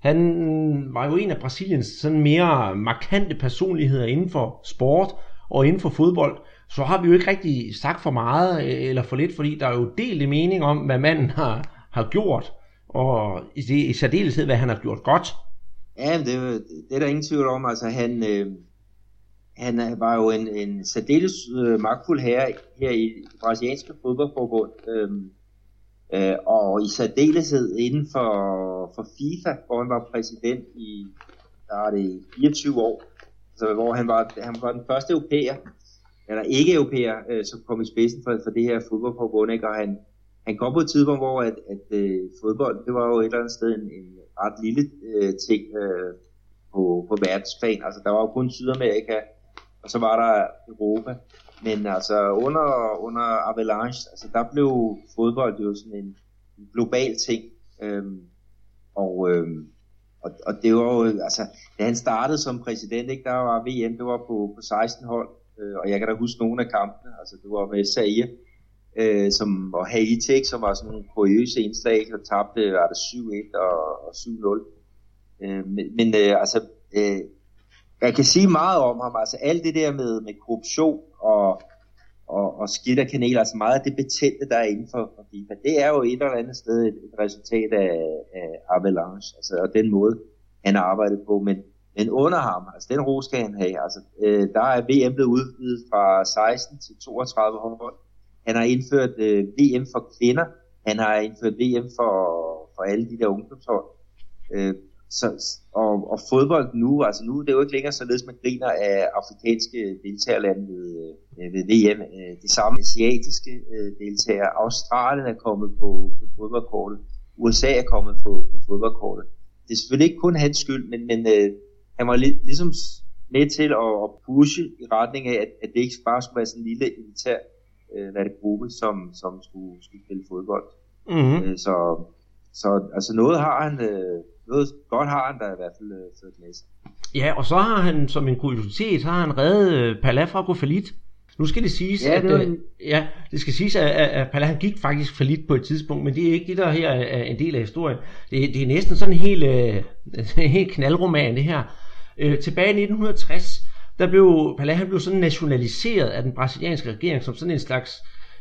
Han var jo en af Brasiliens sådan mere markante personligheder inden for sport og inden for fodbold. Så har vi jo ikke rigtig sagt for meget øh, eller for lidt, fordi der er jo delt mening om, hvad manden har, har gjort, og i, i særdeleshed, hvad han har gjort godt. Ja, det, det er der ingen tvivl om. Altså, han, øh, han var jo en, en særdeles øh, magtfuld herre her i det brasilianske fodboldforbund, øh, øh, og i særdeleshed inden for, for FIFA, hvor han var præsident i der er det 24 år, altså, hvor han var, han var den første europæer, eller ikke europæer, øh, som kom i spidsen for, for det her fodboldforbund, ikke? og han, han kom på et tidspunkt, hvor at, at øh, fodbold, det var jo et eller andet sted en, en ret lille øh, ting øh, på, på verdensplan, altså der var jo kun Sydamerika, og så var der Europa. Men altså under, under Avalanche, altså der blev fodbold jo sådan en global ting. Øhm, og, øhm, og, og det var jo, altså, da han startede som præsident, ikke, der var VM, det var på, på 16 hold, øh, og jeg kan da huske nogle af kampene, altså det var med Zaire, øh, som, og Haiti, ikke, som var sådan nogle kuriøse indslag, og tabte, var det 7-1 og, og 7-0. Øh, men men øh, altså, øh, jeg kan sige meget om ham, altså alt det der med, med korruption og, og, og skidt af kanaler, altså meget af det betændte, der er inden for, for FIFA, det er jo et eller andet sted et, et resultat af, af Avalanche, altså og den måde, han har arbejdet på, men, men under ham, altså den ro skal han have, altså øh, der er VM blevet udvidet fra 16 til 32 hold, han har indført øh, VM for kvinder, han har indført VM for, for alle de der ungdomshold, øh, så, og, og fodbold nu, altså nu det er jo ikke længere således, man griner af afrikanske deltagerlande ved, øh, ved VM. Øh, det samme asiatiske øh, deltagere. Australien er kommet på, på fodboldkortet. USA er kommet på, på fodboldkortet. Det er selvfølgelig ikke kun hans skyld, men, men øh, han var lig, ligesom med til at, at pushe i retning af, at, at det ikke bare skulle være sådan en lille elitær øh, hvad det, gruppe, som, som skulle, skulle spille fodbold. Mm-hmm. Øh, så, så altså noget har han... Øh, noget godt har han da i hvert fald øh, med sig. Ja, og så har han som en kuriositet, så har han reddet øh, Pala fra at gå falit. Nu skal det siges, ja, det at, øh, ja, det skal siges, at, at Pala han gik faktisk falit på et tidspunkt, men det er ikke det, der her er en del af historien. Det, det er næsten sådan en helt, øh, en helt knaldroman, det her. Øh, tilbage i 1960, der blev Pala han blev sådan nationaliseret af den brasilianske regering som sådan en slags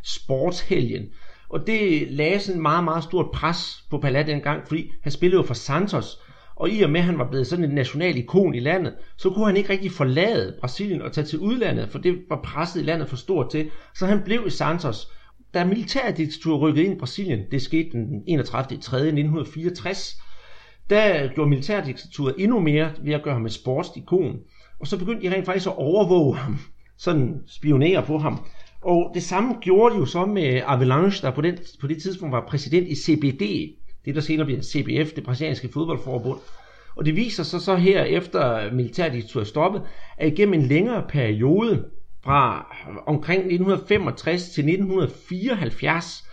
sportshelgen. Og det lagde sådan meget, meget stort pres på Pala dengang, fordi han spillede jo for Santos, og i og med, at han var blevet sådan et national ikon i landet, så kunne han ikke rigtig forlade Brasilien og tage til udlandet, for det var presset i landet for stort til. Så han blev i Santos. Da militærdiktatur rykkede ind i Brasilien, det skete den 31. 3. 1964, der gjorde militærdiktaturet endnu mere ved at gøre ham et sportsikon. Og så begyndte de rent faktisk at overvåge ham, sådan spionere på ham. Og det samme gjorde de jo så med Avalanche, der på, den, på det tidspunkt var præsident i CBD, det der senere bliver CBF, det brasilianske fodboldforbund. Og det viser sig så her efter militærdiktatur er stoppet, at igennem en længere periode, fra omkring 1965 til 1974,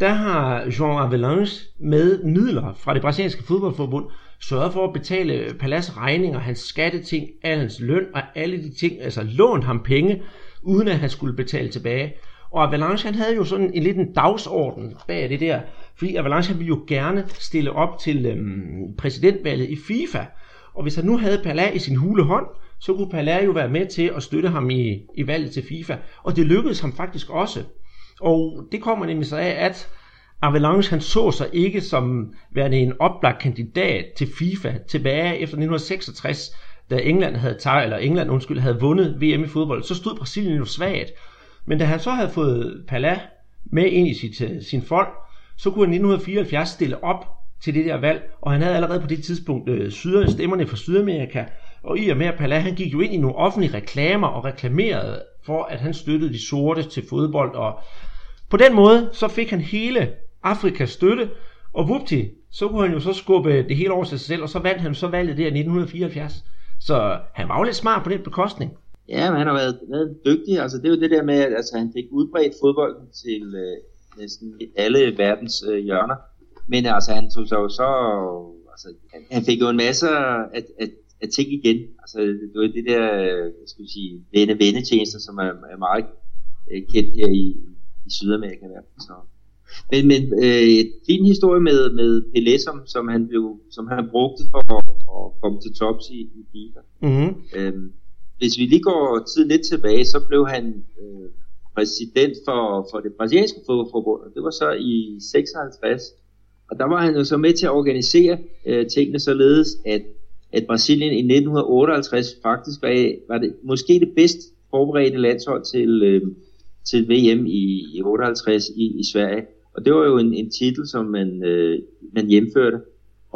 der har Jean Avalanche med midler fra det brasilianske fodboldforbund sørget for at betale Palas regninger, hans skatteting, al hans løn og alle de ting, altså lånt ham penge, uden at han skulle betale tilbage. Og Avalanche han havde jo sådan en lidt en dagsorden bag det der, fordi Avalanche han ville jo gerne stille op til øhm, præsidentvalget i FIFA. Og hvis han nu havde Pala i sin hule hånd, så kunne Pala jo være med til at støtte ham i, i valget til FIFA. Og det lykkedes ham faktisk også. Og det kommer nemlig så af, at Avalanche han så sig ikke som værende en oplagt kandidat til FIFA tilbage efter 1966, da England havde taget, eller England undskyld, havde vundet VM i fodbold, så stod Brasilien jo svagt. Men da han så havde fået Pala med ind i sit, øh, sin folk, så kunne han i 1974 stille op til det der valg, og han havde allerede på det tidspunkt øh, syder, stemmerne fra Sydamerika, og i og med at Pala, han gik jo ind i nogle offentlige reklamer og reklamerede for, at han støttede de sorte til fodbold, og på den måde, så fik han hele Afrikas støtte, og vupti, så kunne han jo så skubbe det hele over til sig selv, og så vandt han så valget der i 1974. Så han var jo lidt smart på den bekostning. Ja, men han har været, været dygtig. Altså, det er jo det der med, at altså, han fik udbredt fodbolden til øh, næsten alle verdens øh, hjørner. Men altså, han tog sig jo så... Altså, han, han fik jo en masse af, af, af ting igen. Altså, det var det der, øh, skal vi sige, venne-vennetjenester, som er, er meget øh, kendt her i, i Sydamerika. Så. Men, men øh, et fin historie med, med Pelé, som, som, han blev, som han brugte for at komme til tops i, i FIFA. Mm-hmm. Øhm, hvis vi lige går tid lidt tilbage, så blev han øh, præsident for, for det brasilianske fodboldforbund, og det var så i 56. Og der var han jo så med til at organisere øh, tingene således, at, at Brasilien i 1958 faktisk var, var det måske det bedst forberedte landshold til, øh, til VM i, i 58 i, i Sverige. Og det var jo en, en titel, som man, øh, man hjemførte.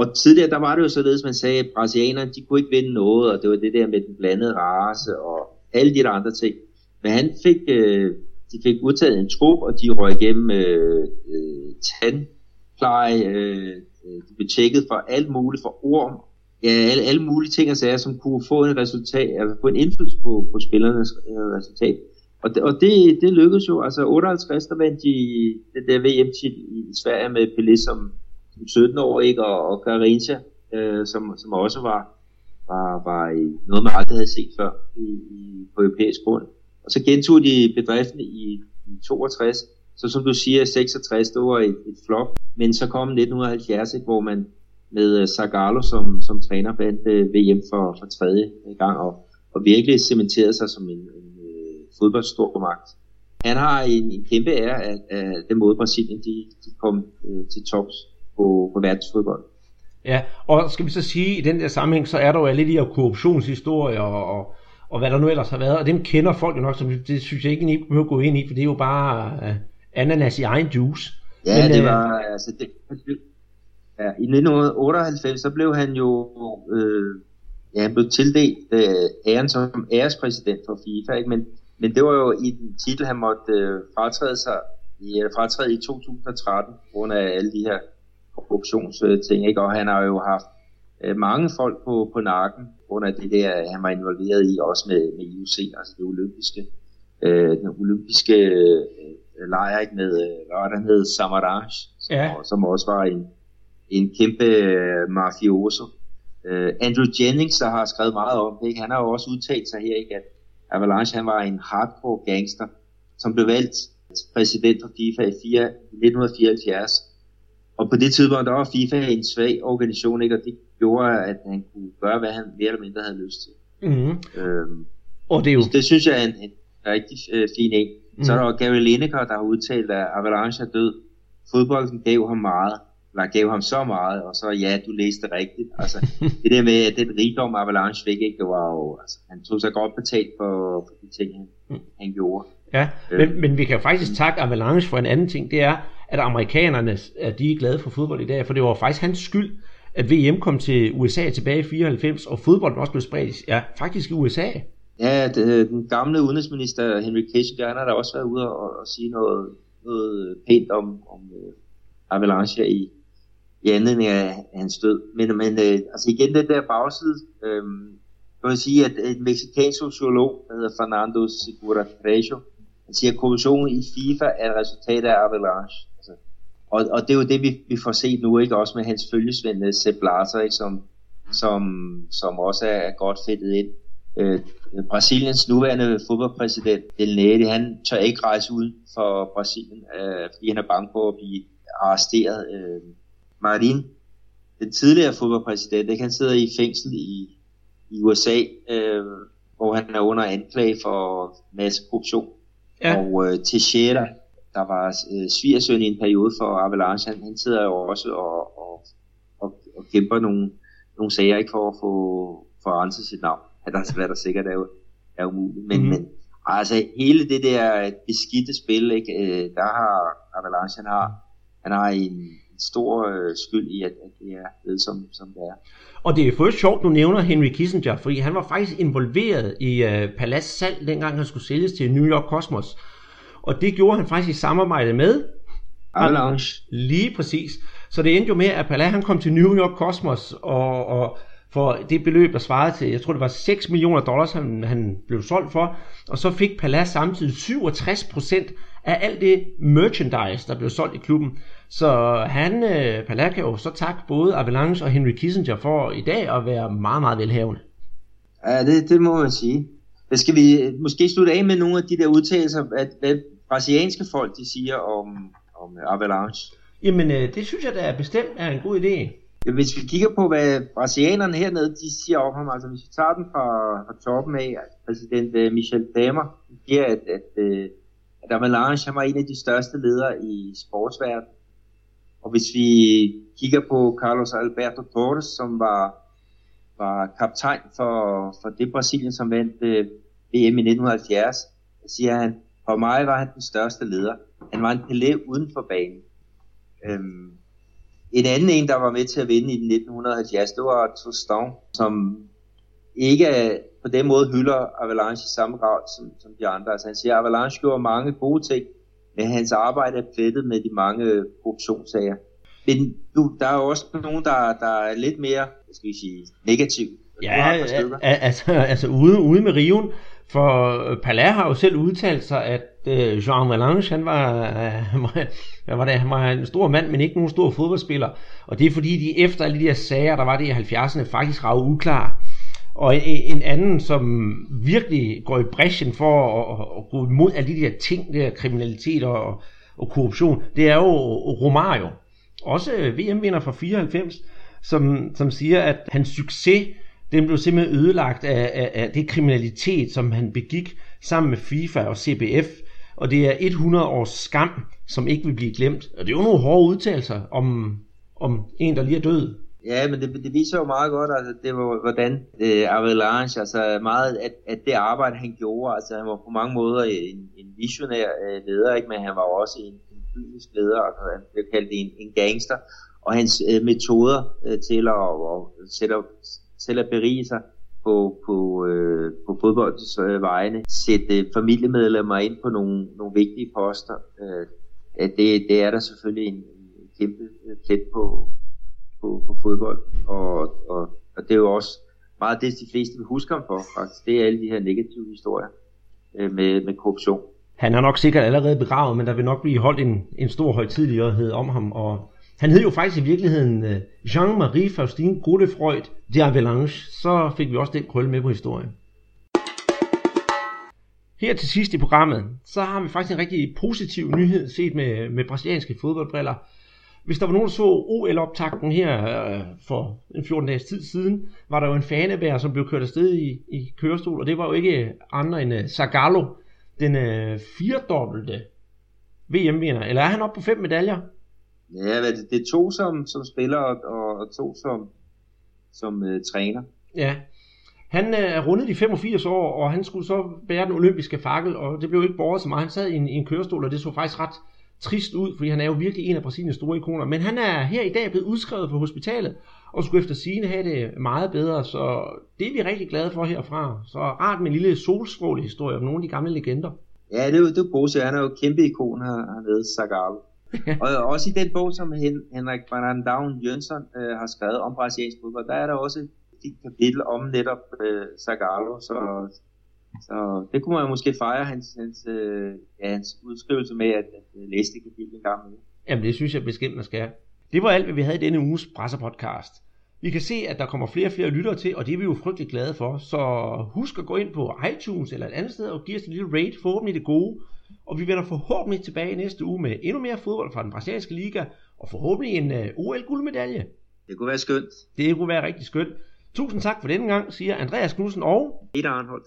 Og tidligere, der var det jo således, man sagde, at brasilianerne, de kunne ikke vinde noget, og det var det der med den blandede race, og alle de der andre ting. Men han fik, øh, de fik udtaget en trup, og de røg igennem øh, øh, tandpleje, øh, øh de blev tjekket for alt muligt, for orm, ja, alle, alle mulige ting og sager, som kunne få en resultat, altså få en indflydelse på, på spillernes øh, resultat. Og det, og det, det lykkedes jo, altså 58, der vandt de det der VM-titel i Sverige med Pelé som, som 17 år, ikke? Og, og Garincha, øh, som, som også var, var, var noget, man aldrig havde set før i, i, på europæisk grund. Og så gentog de bedriften i, i 62, så som du siger, 66, det var et, et flop. Men så kom 1970, ikke, hvor man med øh, Zagallo som, som træner vandt øh, VM for, for tredje gang, og, og virkelig cementerede sig som en, en øh, fodboldstormagt. Han har en, en kæmpe ære af, af den måde Brasilien de, de kom øh, til tops på, på verdensfodbold. Ja, og skal vi så sige, i den der sammenhæng, så er der jo alle de her korruptionshistorier og, og, og hvad der nu ellers har været, og dem kender folk jo nok, så det synes jeg ikke, I behøver gå ind i, for det er jo bare uh, ananas i egen juice. Ja, Men, det øh, var, uh, altså, det, ja, i 1998, så blev han jo, øh, ja, han blev tildelt øh, æren som ærespræsident for FIFA, ikke? men men det var jo i den titel, han måtte øh, fratræde sig i, fratræde i 2013, på grund af alle de her korruptionsting, ikke? og han har jo haft øh, mange folk på, på nakken, af det der, han var involveret i, også med, med IOC, altså det olympiske, øh, den olympiske øh, lejr, ikke? med, øh, den hed, Samaranch, som, ja. som også var en, en kæmpe øh, mafioso. Øh, Andrew Jennings, der har skrevet meget om det, ikke? han har jo også udtalt sig her, ikke? at Avalanche han var en hardcore gangster, som blev valgt præsident for FIFA i 1974. Og på det tidspunkt, der var FIFA en svag organisation, ikke? og det gjorde, at han kunne gøre, hvad han mere eller mindre havde lyst til. Mm-hmm. Øhm, og det, er jo... det synes jeg er en, en rigtig øh, fin en. Mm-hmm. Så er der Gary Lineker, der har udtalt, at Avalanche er død. Fodbolden gav ham meget eller gav ham så meget, og så ja, du læste rigtigt. Altså, det der med, at den rigdom Avalanche fik, ikke, det var jo, altså, han tog sig godt betalt for, for de ting, han, mm. han gjorde. Ja, øh. men, men vi kan faktisk takke Avalanche for en anden ting, det er, at amerikanerne er de er glade for fodbold i dag, for det var faktisk hans skyld, at VM kom til USA tilbage i 94, og fodbolden også blev spredt ja, faktisk i USA. Ja, det, den gamle udenrigsminister Henry Kissinger, han har da også været ude og, og sige noget, noget pænt om, om uh, Avalanche i, i anledning af hans død. Men, men øh, altså igen, den der bagside, øh, kan man sige, at en mexicansk sociolog, der hedder Fernando Segura Trejo, han siger, at korruptionen i FIFA er et resultat af Avalanche. Og, og det er jo det, vi, vi får set nu, ikke også med hans følgesvend Sepp Blatter, ikke, som, som, som også er godt fedtet ind. Øh, Brasiliens nuværende fodboldpræsident, Del han tør ikke rejse ud for Brasilien, øh, fordi han er bange for at blive arresteret. Øh, Marin, den tidligere fodboldpræsident, ikke? han sidder i fængsel i, i USA, øh, hvor han er under anklage for masse korruption. Ja. Og øh, Teixeira, der var øh, svigersøn i en periode for Avalanche, han, han sidder jo også og, og, og, og kæmper nogle, nogle sager ikke for at få for sit navn. Ja, der, hvad der sikkert er, er umuligt. Men, mm. men altså hele det der beskidte spil, ikke, øh, der har Avalanche, han har, han har en, stor øh, skyld i, at, at det er blevet som, som det er. Og det er først sjovt, du nævner Henry Kissinger, fordi han var faktisk involveret i uh, Palace salg, dengang han skulle sælges til New York Cosmos. Og det gjorde han faktisk i samarbejde med Avalanche. Lige præcis. Så det endte jo med, at Palace han kom til New York Cosmos, og, og for det beløb, der svarede til, jeg tror det var 6 millioner dollars, han, han blev solgt for, og så fik Palace samtidig 67 procent af alt det merchandise, der blev solgt i klubben. Så han, øh, Palace kan jo så takke både Avalanche og Henry Kissinger for i dag at være meget, meget velhavende. Ja, det, det må man sige. Men skal vi måske slutte af med nogle af de der udtalelser, at, hvad brasilianske folk de siger om, om Avalanche? Jamen, øh, det synes jeg da bestemt er en god idé. Hvis vi kigger på, hvad brasilianerne hernede, de siger om ham, altså hvis vi tager den fra, fra toppen af, altså præsident uh, Michel Temer, siger, at, at, uh, at Avalanche han var en af de største ledere i sportsverdenen. Og hvis vi kigger på Carlos Alberto Torres, som var, var kaptajn for, for det Brasilien, som vandt VM i 1970, siger han, for mig var han den største leder. Han var en Pelé uden for banen. Øhm, en anden en, der var med til at vinde i 1970, det var Tostão, som ikke på den måde hylder Avalanche i samme grad som, som de andre. Altså han siger, at Avalanche gjorde mange gode ting, men hans arbejde er plettet med de mange korruptionssager. Men du, der er jo også nogen, der, der er lidt mere, skal vi sige, negativ. Ja, altså, altså ude, ude med riven, for øh, Palais har jo selv udtalt sig, at øh, Jean Valange, han var, øh, var, var, det, han var en stor mand, men ikke nogen stor fodboldspiller. Og det er fordi, de efter alle de her sager, der var det i 70'erne, faktisk rav uklar. Og en, en anden, som virkelig går i bræschen for at, at, at gå imod alle de der ting, der kriminalitet og, og korruption, det er jo Romario. Også øh, VM-vinder fra 94, som, som siger, at hans succes, den blev simpelthen ødelagt af, af, af det kriminalitet, som han begik sammen med FIFA og CBF. Og det er 100 års skam, som ikke vil blive glemt. Og det er jo nogle hårde udtalelser om, om en, der lige er død. Ja, men det, det viser jo meget godt, altså, det var, hvordan øh, Avalanche, altså meget, at, at det arbejde, han gjorde, altså han var på mange måder en, en visionær øh, leder, ikke? men han var også en, en fysisk leder, og han blev kaldt en, en gangster, og hans øh, metoder øh, til at, og, sætte, til at berige sig på, på, øh, på fodboldens øh, vegne, sætte øh, familiemedlemmer ind på nogle, nogle vigtige poster, øh, det, det er der selvfølgelig en, en kæmpe øh, plet på, på, på fodbold, og, og, og det er jo også meget det, de fleste vil huske ham for, faktisk. Det er alle de her negative historier øh, med, med korruption. Han er nok sikkert allerede begravet, men der vil nok blive holdt en, en stor højtidlighed om ham, og han hed jo faktisk i virkeligheden øh, Jean-Marie Faustin Godefroid de Avalanche. Så fik vi også den krølle med på historien. Her til sidst i programmet, så har vi faktisk en rigtig positiv nyhed set med, med brasilianske fodboldbriller. Hvis der var nogen, der så OL-optakten her øh, for en 14 dages tid siden, var der jo en fanebær, som blev kørt afsted i, i kørestol, og det var jo ikke andre end uh, Zagallo, den øh, uh, firedobbelte VM-vinder. Eller er han oppe på fem medaljer? Ja, det, det er to som, som spiller og, og to som, som uh, træner. Ja, han øh, er rundet de 85 år, og han skulle så bære den olympiske fakkel, og det blev ikke borget så meget. Han sad i en, i en kørestol, og det så faktisk ret trist ud, fordi han er jo virkelig en af Brasiliens store ikoner. Men han er her i dag blevet udskrevet fra hospitalet, og skulle efter sine have det meget bedre, så det er vi rigtig glade for herfra. Så rart med en lille solstråle historie om nogle af de gamle legender. Ja, det er jo, det er Bose, han er jo kæmpe ikon her, hernede, Zagallo. og også i den bog, som Hen- Henrik Van Jønsson øh, har skrevet om brasiliansk fodbold, der er der også et kapitel om netop øh, Zagallo, så, så det kunne man måske fejre hans, hans, øh, ja, hans udskrivelse med at, at øh, læse det kapitel en gang med. Jamen det synes jeg bestemt, man skal. Det var alt, hvad vi havde i denne uges pressepodcast. Vi kan se, at der kommer flere og flere lyttere til, og det er vi jo frygtelig glade for. Så husk at gå ind på iTunes eller et andet sted og give os en lille rate, forhåbentlig det gode. Og vi vender forhåbentlig tilbage næste uge med endnu mere fodbold fra den brasilianske liga, og forhåbentlig en øh, OL-guldmedalje. Det kunne være skønt. Det kunne være rigtig skønt. Tusind tak for denne gang, siger Andreas Knudsen og... Peter Arnholdt.